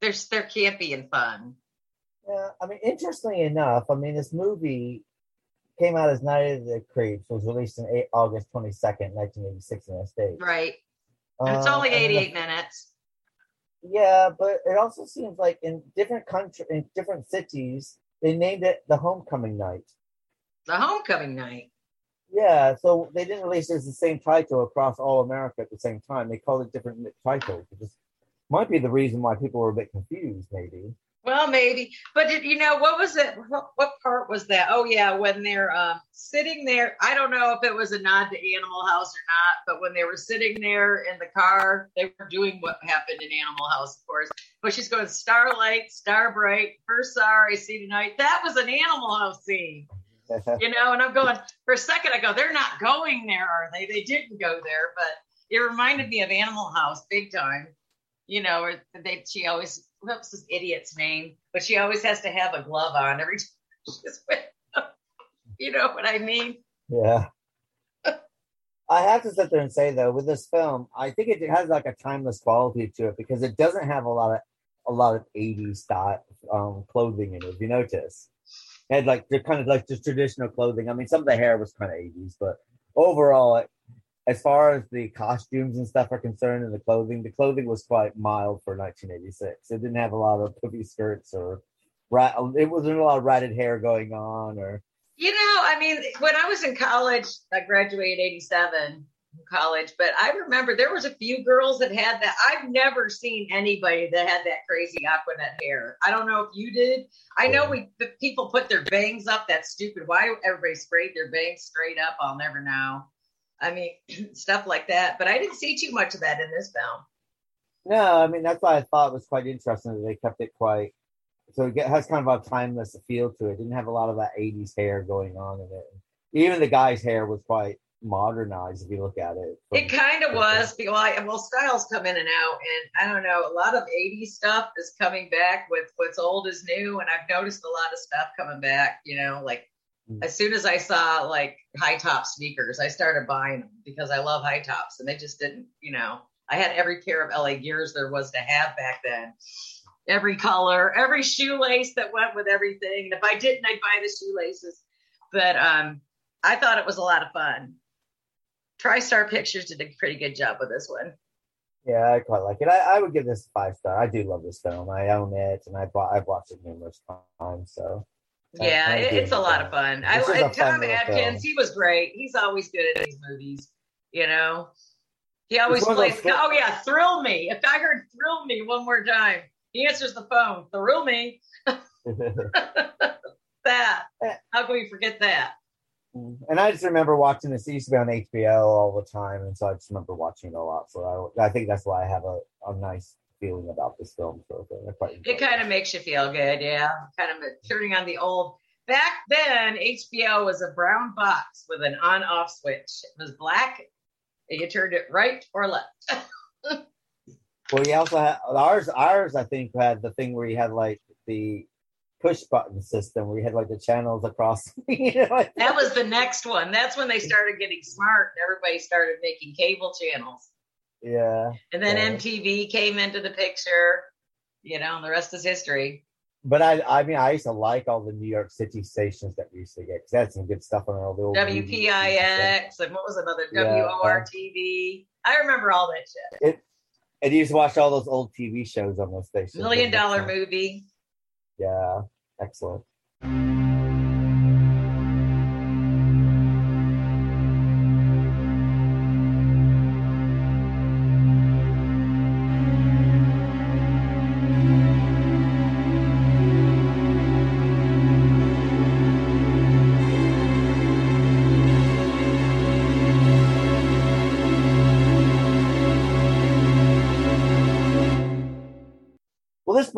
they're, they're campy and fun. Yeah, I mean, interestingly enough, I mean, this movie came out as Night of the Creeps, was released in eight, August 22nd, 1986 in the States. Right. And it's Uh, only and the- 88 minutes. Yeah, but it also seems like in different country, in different cities, they named it the Homecoming Night. The homecoming night. Yeah, so they didn't release it as the same title across all America at the same time. They called it different titles. It just might be the reason why people were a bit confused, maybe. Well, maybe, but did, you know what was it? What, what part was that? Oh yeah, when they're um, sitting there. I don't know if it was a nod to Animal House or not, but when they were sitting there in the car, they were doing what happened in Animal House, of course. But she's going Starlight, Starbright, first star I see tonight. That was an Animal House scene, you know. And I'm going for a second. I go, they're not going there, are they? They didn't go there, but it reminded me of Animal House big time. You know, where they she always what was this idiot's name? But she always has to have a glove on every time she's with. You know what I mean? Yeah. I have to sit there and say though, with this film, I think it has like a timeless quality to it because it doesn't have a lot of a lot of 80s style um, clothing in it. If you notice, it had like they're kind of like just traditional clothing. I mean, some of the hair was kind of 80s, but overall, it, as far as the costumes and stuff are concerned, and the clothing, the clothing was quite mild for 1986. It didn't have a lot of puffy skirts or rat. It wasn't a lot of ratted hair going on or You know, I mean, when I was in college, I graduated '87 from college, but I remember there was a few girls that had that. I've never seen anybody that had that crazy Aquanet hair. I don't know if you did. I know we the people put their bangs up. That's stupid. Why everybody sprayed their bangs straight up? I'll never know. I mean, stuff like that. But I didn't see too much of that in this film. No, I mean that's why I thought it was quite interesting that they kept it quite. So it has kind of a timeless feel to it. Didn't have a lot of that '80s hair going on in it. Even the guy's hair was quite modernized if you look at it. It kind of was. Well, I, well, styles come in and out, and I don't know. A lot of '80s stuff is coming back with what's old is new, and I've noticed a lot of stuff coming back. You know, like as soon as I saw like high top sneakers, I started buying them because I love high tops, and they just didn't. You know, I had every pair of LA Gears there was to have back then. Every color, every shoelace that went with everything. And if I didn't, I'd buy the shoelaces. But um, I thought it was a lot of fun. TriStar Pictures did a pretty good job with this one. Yeah, I quite like it. I, I would give this five star. I do love this film. I own it, and I bought. I've watched it numerous times. So Yeah, I do it's a lot of fun. I This like Tom Atkins. film. He was great. He's always good at these movies. You know, he always those plays. Oh yeah, thrill me. If I heard "thrill me" one more time, he answers the phone. Thrill me. That. Eh. How can we forget that? Mm-hmm. and I just remember watching this. It used to be on HBO all the time, and so I just remember watching it a lot. So I, I think that's why I have a, a nice feeling about this film. So I quite It kind of makes you feel good, yeah. Kind of turning on the old. Back then, HBO was a brown box with an on-off switch. It was black, and you turned it right or left. Well, you also had ours. Ours, I think, had the thing where you had like the push button system, where you had like the channels across. you know, like- That was the next one. That's when they started getting smart and everybody started making cable channels. Yeah. And then Yeah. MTV came into the picture, you know, and the rest is history. But I, I mean, I used to like all the New York City stations that we used to get because they had some good stuff on all the old. WPIX and what was another Yeah. WORTV. I remember all that shit. It, and you used to watch all those old TV shows on those stations. Million dollar movie. Yeah, excellent.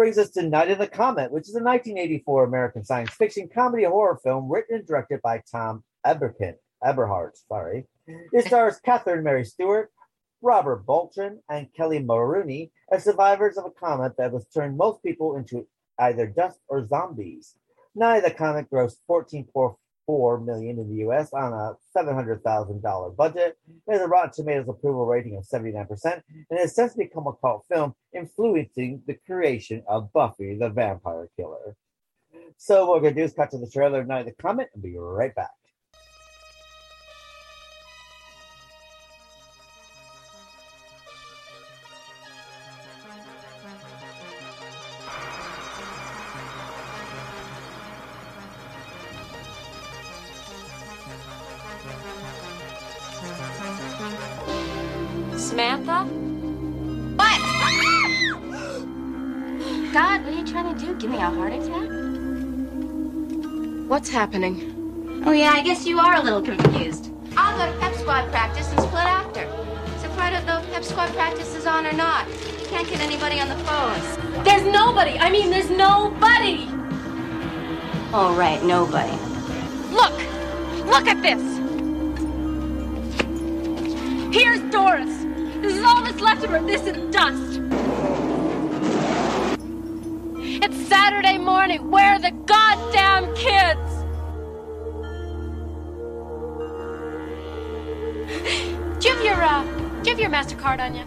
Brings us to Night of the Comet, which is a 1984 American science fiction comedy horror film written and directed by Tom Eberkin, Eberhardt. Sorry, it stars Catherine Mary Stewart, Robert Beltran, and Kelli Maroney as survivors of a comet that has turned most people into either dust or zombies. Night of the Comet grossed 14.4 million in the U.S. on a $700,000 budget. It has a Rotten Tomatoes approval rating of 79%, and has since become a cult film, influencing the creation of Buffy the Vampire Killer. So what we're gonna do is cut to the trailer Night of the Comet and be right back. What's happening? Oh, yeah, I guess you are a little confused. I'll go to pep squad practice and split after. So I don't know if pep squad practice is on or not, you can't get anybody on the phones. There's nobody. I mean, there's nobody. All right, nobody. Look! Look at this! Here's Doris. This is all that's left of her. This is dust. It's Saturday morning. Where are the goddamn kids? Do you have your Mastercard on you?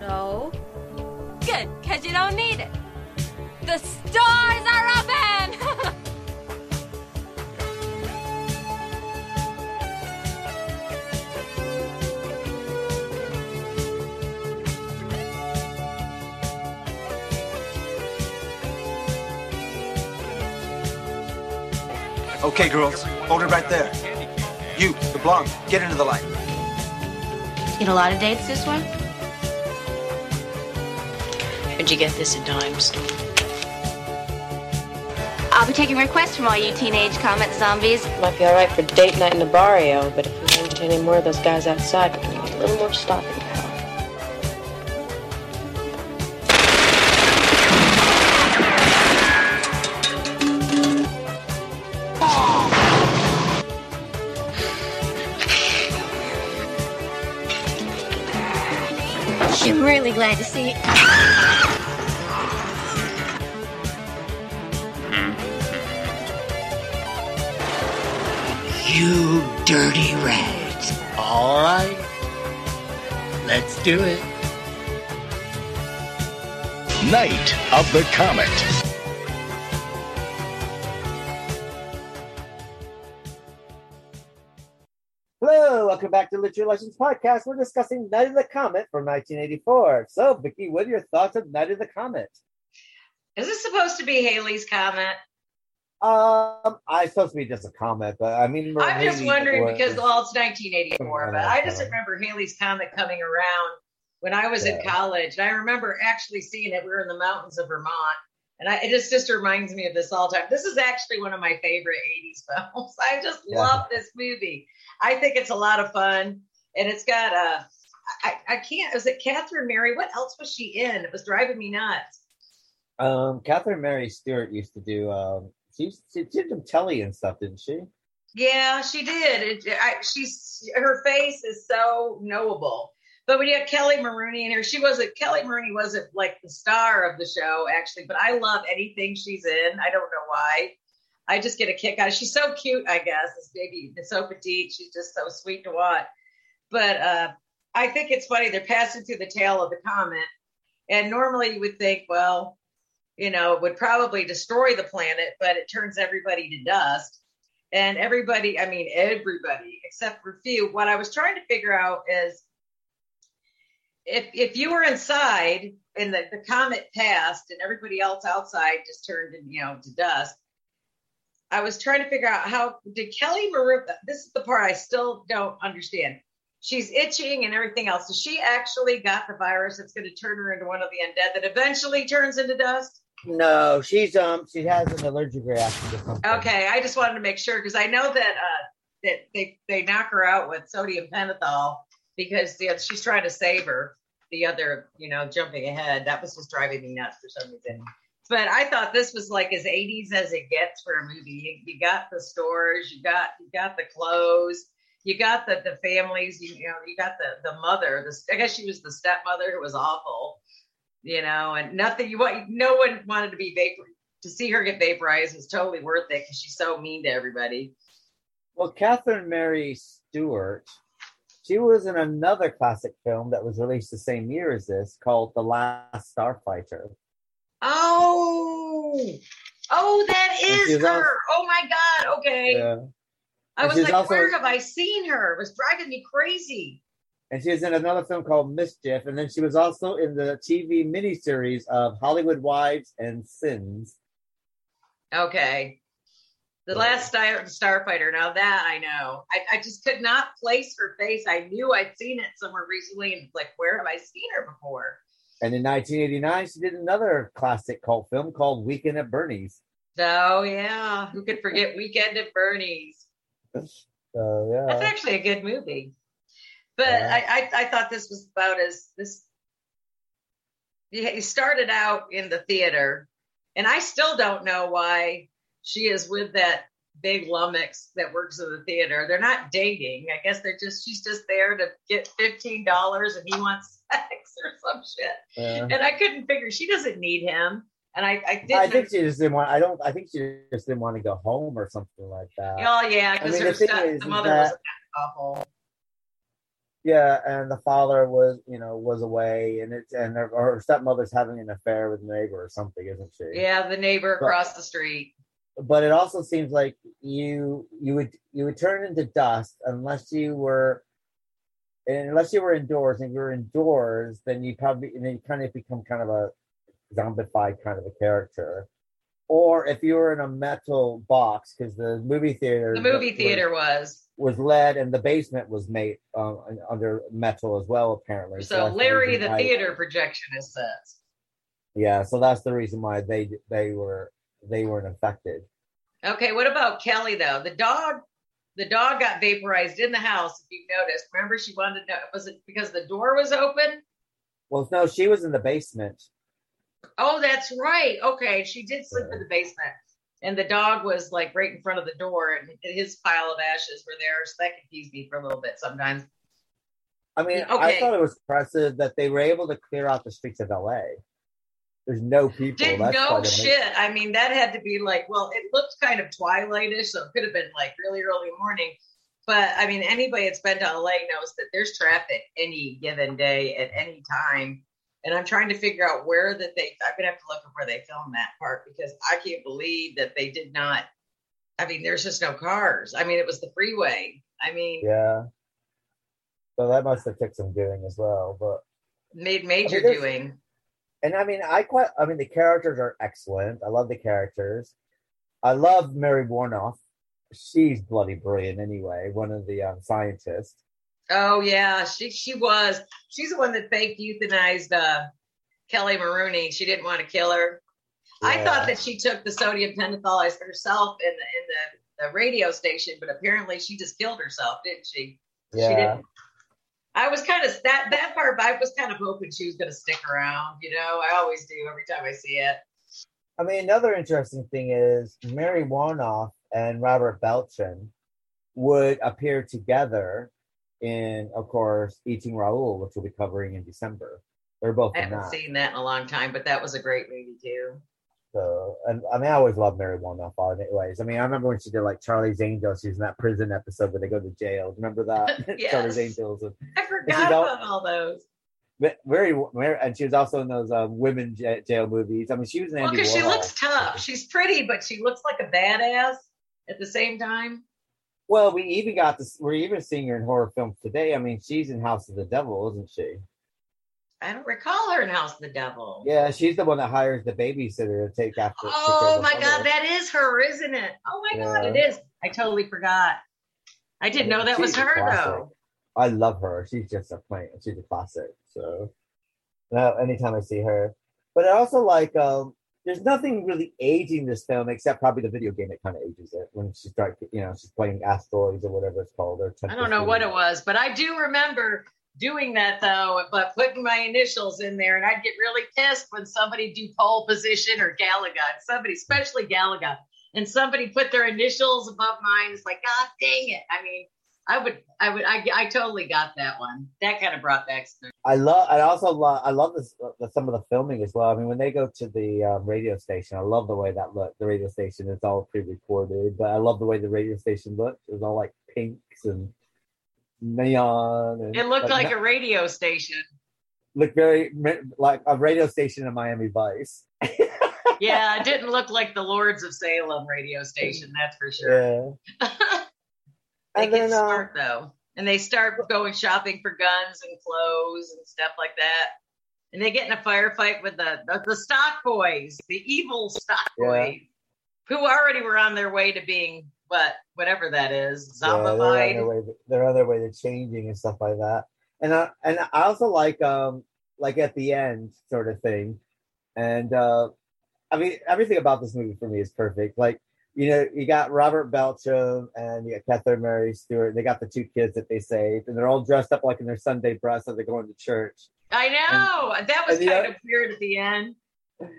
No. Good, cause you don't need it. The stars are open. Okay, girls, hold it right there. You, the blonde, get into the light. Get a lot of dates this way? Where'd you get this at Dime Store? I'll be taking requests from all you teenage comet zombies. Might be all right for date night in the barrio, but if you don't get any more of those guys outside, we're gonna need a little more stopping glad to see you. You dirty rags. All right. Let's do it. Night of the Comet. Legends Podcast. We're discussing Night of the Comet from 1984. So, Vicky, what are your thoughts of Night of the Comet? Is this supposed to be Halley's comet? Um, I supposed to be just a comment, but I mean, I'm just Haley wondering was- because well, it's 1984, but I just remember Halley's Comet coming around when I was in college. And I remember actually seeing it. We were in the mountains of Vermont, and I, it just just reminds me of this all the time. This is actually one of my favorite 80s films. I just Yeah. love this movie. I think it's a lot of fun, and it's got uh, I, I can't. Was it Catherine Mary? What else was she in? It was driving me nuts. Um, Catherine Mary Stewart used to do. Um, she she did some telly and stuff, didn't she? Yeah, she did. It, I, she's her face is so knowable. But when you have Kelli Maroney in here, she wasn't Kelli Maroney wasn't like the star of the show actually. But I love anything she's in. I don't know why. I just get a kick out. of She's so cute, I guess. This baby, is so petite. She's just so sweet to watch. But uh, I think it's funny. They're passing through the tail of the comet, and normally you would think, well, you know, it would probably destroy the planet, but it turns everybody to dust and everybody i mean everybody except for a few what i was trying to figure out is if if you were inside and the, the comet passed and everybody else outside just turned in, you know to dust i was trying to figure out how did kelly marie this is the part i still don't understand she's itching and everything else so she actually got the virus that's going to turn her into one of the undead that eventually turns into dust No, she's um she has an allergic reaction to something. Okay, I just wanted to make sure because I know that uh, that they they knock her out with sodium pentothal because you know, she's trying to save her the other, you know, jumping ahead. That was just driving me nuts for some reason. But I thought this was like as 80s as it gets for a movie. You, you got the stores, you got you got the clothes, you got the the families, you, you know, you got the the mother. The, I guess she was the stepmother who was awful, you know, and nothing you want. No one wanted to be vapor to see her get vaporized was totally worth it because she's so mean to everybody. Well, Catherine Mary Stewart, she was in another classic film that was released the same year as this called The Last Starfighter. Oh, oh, that is her. also- oh my god. Okay. Yeah. I was like, also- where have I seen her? It was driving me crazy. And she was in another film called Mischief. And then she was also in the TV miniseries of Hollywood Wives and Sins. Okay. The last star, Starfighter. Now that I know, I, I just could not place her face. I knew I'd seen it somewhere recently, and like, where have I seen her before? And in 1989, she did another classic cult film called Weekend at Bernie's. Oh yeah, who could forget Weekend at Bernie's? So, uh, yeah. That's actually a good movie. But Yeah. I, I I thought this was about as this. He started out in the theater, and I still don't know why she is with that big lummox that works in the theater. They're not dating. I guess they're just she's just there to get fifteen dollars, and he wants sex or some shit. Yeah. And I couldn't figure she doesn't need him, and I I didn't. I think she just didn't want. I don't. I think she just didn't want to go home or something like that. oh yeah, I mean, her the thing is, the mother was that- awful. Yeah, and the father was, you know, was away, and it's and her, her stepmother's having an affair with the neighbor or something, isn't she? Yeah, the neighbor But- across the street. But it also seems like you you would you would turn into dust unless you were, unless you were indoors. And you were indoors, then you probably and then you kind of become kind of a zombified kind of a character. Or if you were in a metal box, because the movie theater, The movie theater was. was lead, and the basement was made um, under metal as well, apparently. So the Larry, the why- theater projectionist says. Yeah, so that's the reason why they they were they weren't affected. Okay, what about Kelly though? The dog, the dog got vaporized in the house. If you noticed, remember she wanted to know was it because the door was open? Well, no, she was in the basement. Oh, that's right. Okay, she did sleep in the basement, and the dog was like right in front of the door, and his pile of ashes were there. So that confused me for a little bit sometimes. I mean, I thought it was impressive that they were able to clear out the streets of LA. There's no people. Did That's no quite amazing. shit. I mean, that had to be like, well, it looked kind of twilightish, so it could have been like really early morning. But I mean, anybody that's been to LA knows that there's traffic any given day at any time. And I'm trying to figure out where that they. I'm gonna have to look at where they filmed that part because I can't believe that they did not. I mean, there's just no cars. I mean, it was the freeway. I mean, Yeah. So that must have took some doing as well, but made major I mean, doing. And I mean, I quite. I mean, the characters are excellent. I love the characters. I love Mary Woronov. She's bloody brilliant, anyway. One of the um, scientists. Oh yeah, she she was. She's the one that fake euthanized uh, Kelli Maroney. She didn't want to kill her. I thought that she took the sodium pentothal herself in the in the, the radio station, but apparently she just killed herself, didn't she? She Yeah. didn't. I was kind of that that part. I was kind of hoping she was going to stick around. You know, I always do every time I see it. I mean, another interesting thing is Mary Woronov and Robert Beltran would appear together in, of course, Eating Raoul, which we'll be covering in December. They're both I haven't that. seen that in a long time, but that was a great movie too. So, and I mean, I always loved Mary Woronov. Anyways, I mean, I remember when she did like Charlie's Angels. She was in that prison episode where they go to jail. Remember that Yes. Charlie's Angels? And, I forgot about all those. but very, very, and she was also in those um, women j- jail movies. I mean, she was in Well, Andy because she looks tough. She's pretty, but she looks like a badass at the same time. Well, we even got this. We're even seeing her in horror films today. I mean, she's in House of the Devil, isn't she? I don't recall her in House of the Devil. Yeah, she's the one that hires the babysitter to take after. Oh my God, that is her, isn't it? Oh my God, it is. I totally forgot. I didn't know that was her classic. though. I love her. She's just a plain. She's a classic. So, now anytime I see her, but I also like. um There's nothing really aging this film except probably the video game that kind of ages it when she starts. You know, she's playing asteroids or whatever it's called. Or I don't know what it was, but I do remember doing that though, but putting my initials in there, and I'd get really pissed when somebody do pole position or Galaga, somebody, especially Galaga, and somebody put their initials above mine. It's like, God dang it! I mean, I would, I would, I, I totally got that one. That kind of brought back. some- I love. I also love. I love this. The, some of the filming as well. I mean, when they go to the um, radio station, I love the way that looked. The radio station it's all pre-recorded, but I love the way the radio station looked. It was all like pinks and neon. And, It looked like a radio station. looked very like a radio station in Miami Vice. Yeah, it didn't look like the Lords of Salem radio station. That's for sure. Yeah. They And get then, uh, smart though, and they start going shopping for guns and clothes and stuff like that. And they get in a firefight with the the, the stock boys, the evil stock Yeah. boys, who already were on their way to being what whatever that is, Yeah, they're on zombified. their way. They're on their way to changing and stuff like that. And I and I also like um like at the end sort of thing. And uh I mean everything about this movie for me is perfect. Like you know, you got Robert Beltran and you got Catherine Mary Stewart. They got the two kids that they saved, and they're all dressed up like in their Sunday dress as they're going to church. I know that was kind of weird at the end.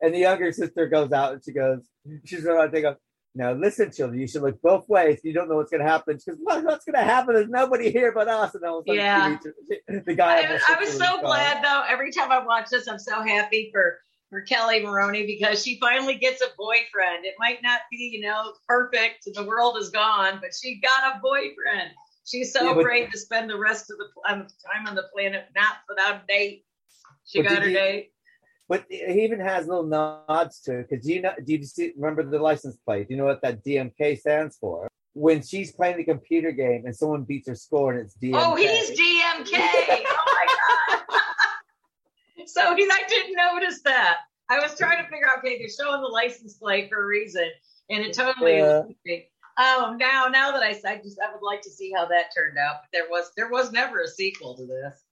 And the younger sister goes out and she goes, she's going they go, now listen, children, you should look both ways. You don't know what's going to happen. because what's going to happen? There's nobody here but us. And all of a sudden, Yeah. the guy. I, I was so glad though. Every time I watch this, I'm so happy for for Kelli Maroney because she finally gets a boyfriend. It might not be, you know, perfect. The world is gone, but she got a boyfriend. She's so Yeah, brave to spend the rest of the um, time on the planet not without a date. She got her you- date. But he even has little nods to it. Because do you know? Do you see, remember the license plate? Do you know what that DMK stands for? When she's playing the computer game and someone beats her score and it's DMK. Oh, he's DMK. oh my god. so he, I didn't notice that. I was trying to figure out. Okay, they're showing the license plate for a reason, and it totally. Yeah. Oh, now now that I, I just I would like to see how that turned out. But there was there was never a sequel to this.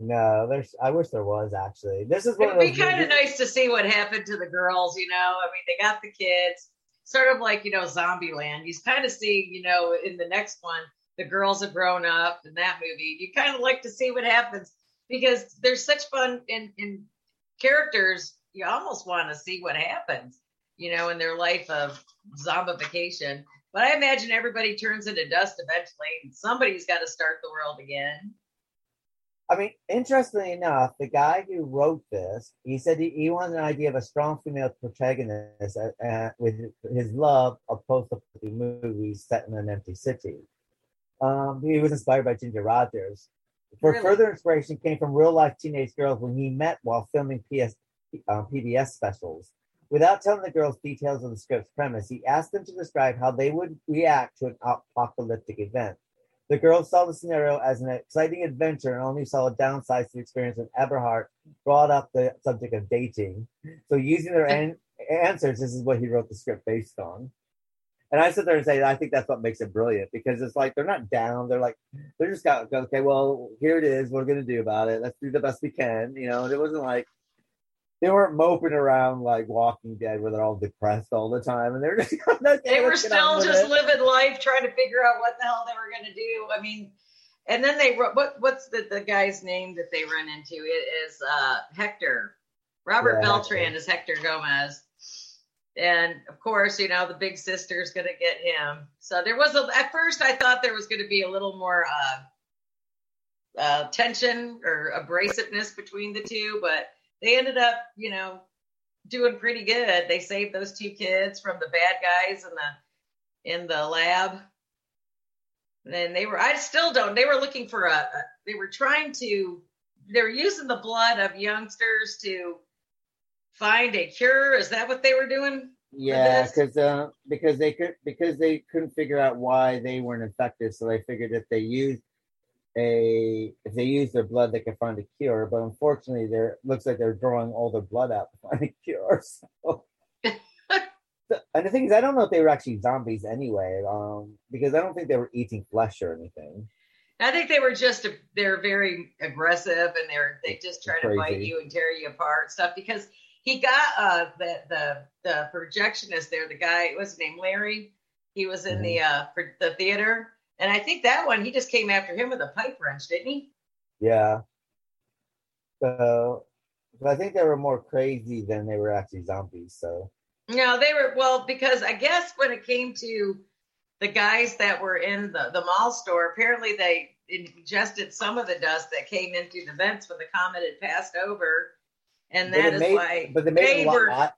No, there's. I wish there was actually. This is It would be kind of nice to see what happened to the girls. You know, I mean, they got the kids, sort of like you know, Zombieland. You kind of see, you know, in the next one, the girls have grown up in that movie. You kind of like to see what happens because there's such fun in in characters. You almost want to see what happens, you know, in their life of zombification. But I imagine everybody turns into dust eventually, and somebody's got to start the world again. I mean, interestingly enough, the guy who wrote this, he said he, he wanted an idea of a strong female protagonist uh, uh, with his love of post-apocalyptic movies set in an empty city. Um, he was inspired by Ginger Rogers. For Really? further inspiration came from real-life teenage girls when he met while filming PS, uh, PBS specials. Without telling the girls details of the script's premise, he asked them to describe how they would react to an apocalyptic event. The girls saw the scenario as an exciting adventure and only saw a downside to the experience when Eberhardt brought up the subject of dating. So, using their an- answers, this is what he wrote the script based on. And I sit there and say, I think that's what makes it brilliant because it's like they're not down. They're like, they're just got, okay, well, here it is. What are we going to do about it? Let's do the best we can. You know, and it wasn't like, they weren't moping around like Walking Dead where they're all depressed all the time. And they're just they were let's get on still just it. living life trying to figure out what the hell they were going to do i mean and then they wrote what what's the, the guy's name that they run into it is uh hector robert Yeah, beltran Hector. is hector gomez and of course you know the big sister's going to get him so there was a at first i thought there was going to be a little more uh uh, tension or abrasiveness between the two, but they ended up, you know, doing pretty good. They saved those two kids from the bad guys in the in the lab. And they were I still don't they were looking for a, a they were trying to they were using the blood of youngsters to find a cure. Is that what they were doing? Yeah, because uh, because they could because they couldn't figure out why they weren't infected, so they figured if they used a if they use their blood, they could find a cure. But unfortunately, there looks like they're drawing all their blood out to find a cure. So, and the thing is, I don't know if they were actually zombies anyway, um, because I don't think they were eating flesh or anything. I think they were just they're very aggressive and they're they just try to bite you and tear you apart and stuff because he got uh the the the projectionist there the guy what's his name Larry he was in the uh for the theater and I think that one he just came after him with a pipe wrench didn't he Yeah. So, but I think they were more crazy than they were actually zombies. So, No, they were well because I guess when it came to the guys that were in the, the mall store, apparently they ingested some of the dust that came in through the vents when the comet had passed over, and that is made- why but they made they them were light,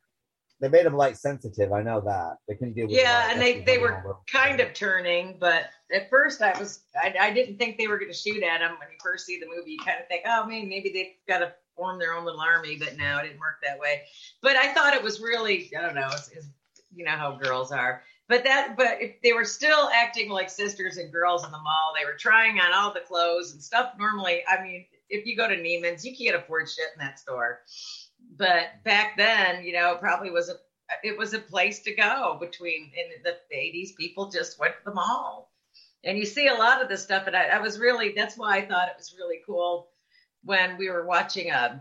they made them light sensitive. I know that they couldn't deal with. yeah, and they they were kind of turning, but at first I was I, I didn't think they were going to shoot at them when you first see the movie. You kind of think, oh, maybe maybe they've got to form their own little army, but no, it didn't work that way. But I thought it was really I don't know, it's, it's, you know how girls are. But that, but if they were still acting like sisters and girls in the mall. They were trying on all the clothes and stuff. Normally, I mean, if you go to Neiman's, you can't afford shit in that store. But back then, you know, it probably was a it was a place to go between in the 80s. People just went to the mall, and you see a lot of this stuff. And I, I was really that's why I thought it was really cool when we were watching um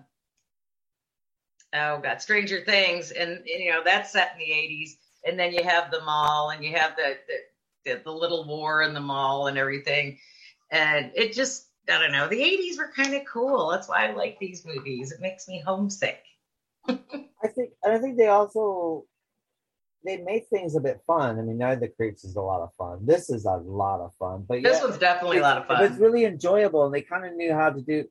oh god Stranger Things, and you know that's set in the 80s, and then you have the mall, and you have the the, the, the little war in the mall and everything, and it just I don't know. The 80s were kind of cool. That's why I like these movies. It makes me homesick. I think, and I think they also they made things a bit fun. I mean, Night of the Creeps is a lot of fun. This is a lot of fun, but This yeah, one's definitely a lot of fun. It's really enjoyable, and they kind of knew how to do.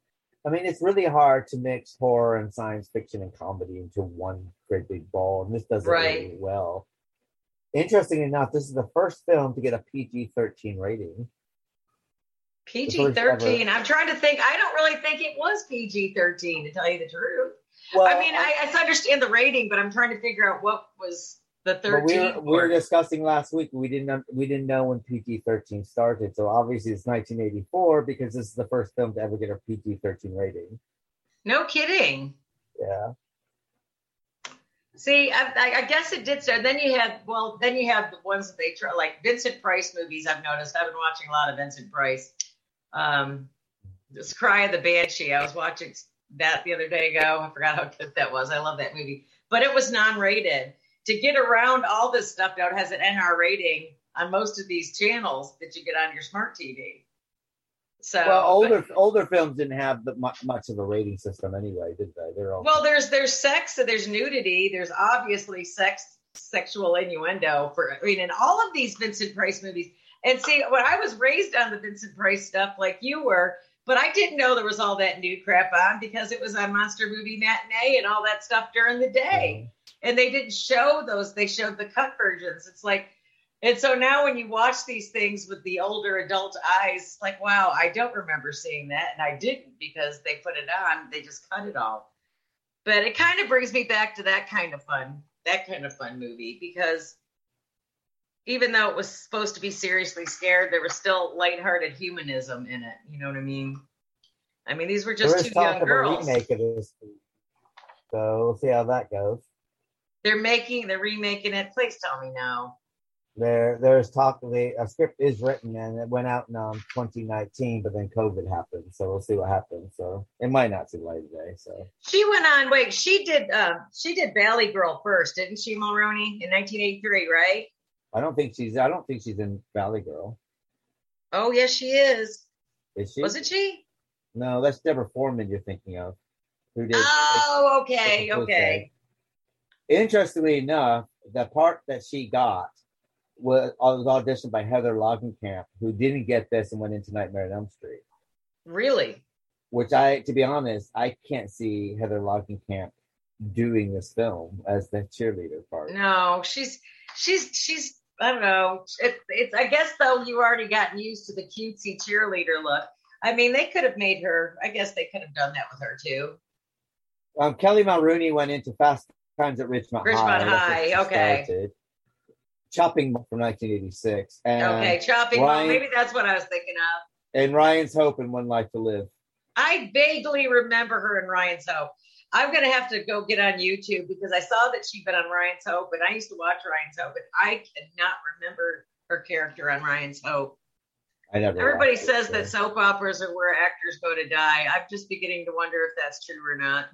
I mean, it's really hard to mix horror and science fiction and comedy into one great big ball, and this does it Right. really well. Interesting enough, this is the first film to get a PG thirteen rating. PG 13. I'm trying to think. I don't really think it was PG 13, to tell you the truth. Well, I mean, I, I understand the rating, but I'm trying to figure out what was the 13. We were, we were discussing last week. We didn't we didn't know when PG thirteen started, so obviously it's 1984 because this is the first film to ever get a PG thirteen rating. no kidding. Yeah. See, I, I, guess it did so. Then you had, well, then you have the ones that they try, like Vincent Price movies. I've noticed. I've been watching a lot of Vincent Price. Um, this Cry of the Banshee. I was watching that the other day ago. I forgot how good that was. I love that movie, but it was non-rated. To get around all this stuff now, it has an NR rating on most of these channels that you get on your smart TV. So, well, but- older older films didn't have the, mu- much of a rating system anyway, did they? They're all Well, there's there's sex, so there's nudity, there's obviously sex, sexual innuendo for I mean, in all of these Vincent Price movies. And see, when I was raised on the Vincent Price stuff, like you were, but I didn't know there was all that nude crap on because it was on Monster Movie Matinee and all that stuff during the day, and they didn't show those. They showed the cut versions. It's like. And so now when you watch these things with the older adult eyes, like, wow, I don't remember seeing that. And I didn't because they put it on, they just cut it all. But it kind of brings me back to that kind of fun, that kind of fun movie because even though it was supposed to be seriously scared, there was still lighthearted humanism in it. You know what I mean? I mean, these were just there two young girls. a remake of this, so we'll see how that goes. They're making, they're remaking it. Please tell me no. There, there's talk. Of the a script is written and it went out in um, 2019, but then COVID happened, so we'll see what happens. So it might not see light today. So She went on. Wait, she did. Uh, she did Valley Girl first, didn't she, Mulroney, in 1983? Right? I don't think she's. I don't think she's in Valley Girl. Oh, yes, she is. Is she? Wasn't she? No, that's Deborah Foreman you're thinking of. Who did? Oh, okay, okay. Interestingly enough, the part that she got was, was auditioned by Heather Langenkamp, who didn't get this and went into Nightmare on Elm Street. Really? Which I, to be honest, I can't see Heather Langenkamp doing this film as the cheerleader part. No, she's she's she's. I don't know. It, it's. I guess though you already gotten used to the cutesy cheerleader look. I mean, they could have made her. I guess they could have done that with her too. Um, Kelly Mulrooney went into Fast Times at Ridgemont, Ridgemont High. High, okay. started. Chopping from 1986. And okay, chopping. Ryan- maybe that's what I was thinking of. And Ryan's Hope and One Life to Live. I vaguely remember her in Ryan's Hope. I'm gonna have to go get on YouTube because I saw that she'd been on Ryan's Hope, and I used to watch Ryan's Hope, but I cannot remember her character on Ryan's Hope. I never. Everybody it, says so. that soap operas are where actors go to die. I'm just beginning to wonder if that's true or not.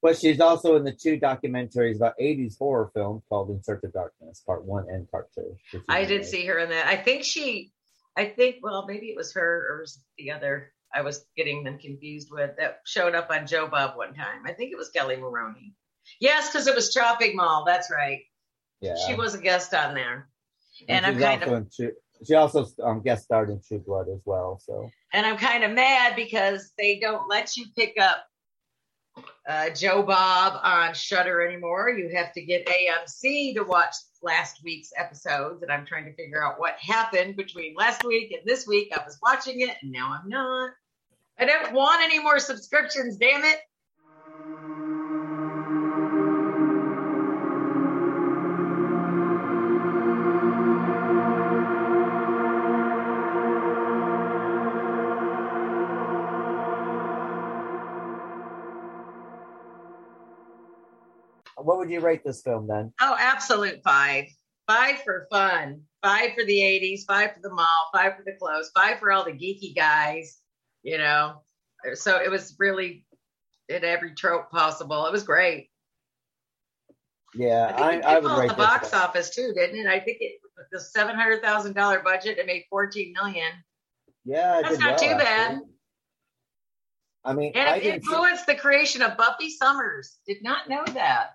But she's also in the two documentaries about 80s horror films called In Search of Darkness, Part One and Part Two. I did see her in that. I think she, I think, well, maybe it was her or was the other. I was getting them confused with that showed up on Joe Bob one time. I think it was Kelli Maroney. Yes, because it was Chopping Mall. That's right. Yeah. She was a guest on there. And, I'm she's kind of she also um, guest starred in True Blood as well. So and I'm kind of mad because they don't let you pick up uh, Joe Bob on Shudder anymore. You have to get AMC to watch last week's episodes, and I'm trying to figure out what happened between last week and this week. I was watching it, and now I'm not. I don't want any more subscriptions. Damn it! what would you rate this film then? Oh, absolute five. Five for fun. Five for the 80s. Five for the mall. Five for the clothes. Five for all the geeky guys. You know, so it was really in every trope possible. It was great. Yeah, I I, it I would rate the box office too, didn't it? I think it the seven hundred thousand dollar budget. It made fourteen million. Yeah, it That's not well, too bad. actually. I mean, And I it didn't. see- influenced the creation of Buffy Summers. Did not know that.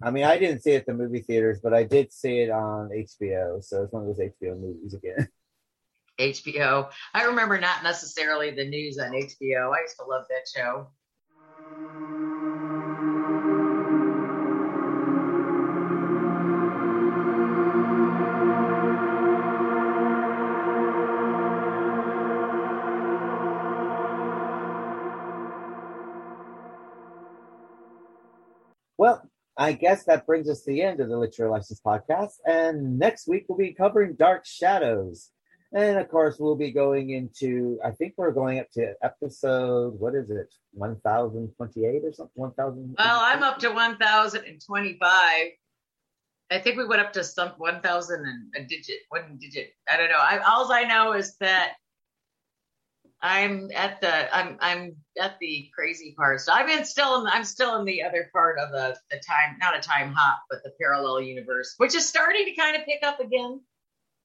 I mean, I didn't see it at the movie theaters, but I did see it on HBO. So it's one of those HBO movies again. HBO. I remember not necessarily the news on HBO. I used to love that show. Well, I guess that brings us to the end of the Literary License podcast. And next week we'll be covering Dark Shadows. And of course, we'll be going into, I think we're going up to episode, what is it, 1028 or something? 1000? Well, I'm up to 1,025. I think we went up to some 1,000 and a digit, one digit. I don't know. I, all I know is that I'm at the I'm I'm at the crazy part. So I'm in still in I'm still in the other part of the the time not a time hop, but the parallel universe, which is starting to kind of pick up again.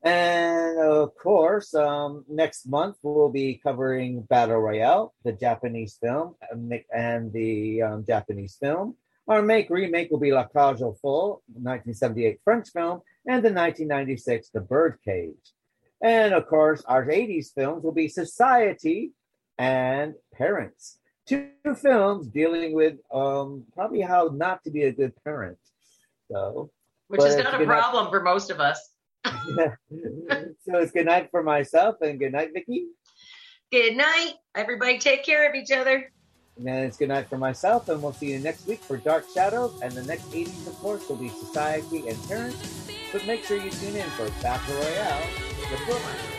And of course, um, next month we'll be covering Battle Royale, the Japanese film, and the- um, Japanese film. Our make remake will be La Cage aux Folles, 1978 French film, and the 1996 The Birdcage. And of course, our 80s films will be Society and Parents. Two films dealing with um, probably how not to be a good parent. So, Which is not a problem for most of us. so it's good night for myself and good night, Vicky. Good night. Everybody take care of each other. And then it's good night for myself, and we'll see you next week for Dark Shadows. And the next 80s, of course, will be Society and Parents. But make sure you tune in for Battle Royale, the book.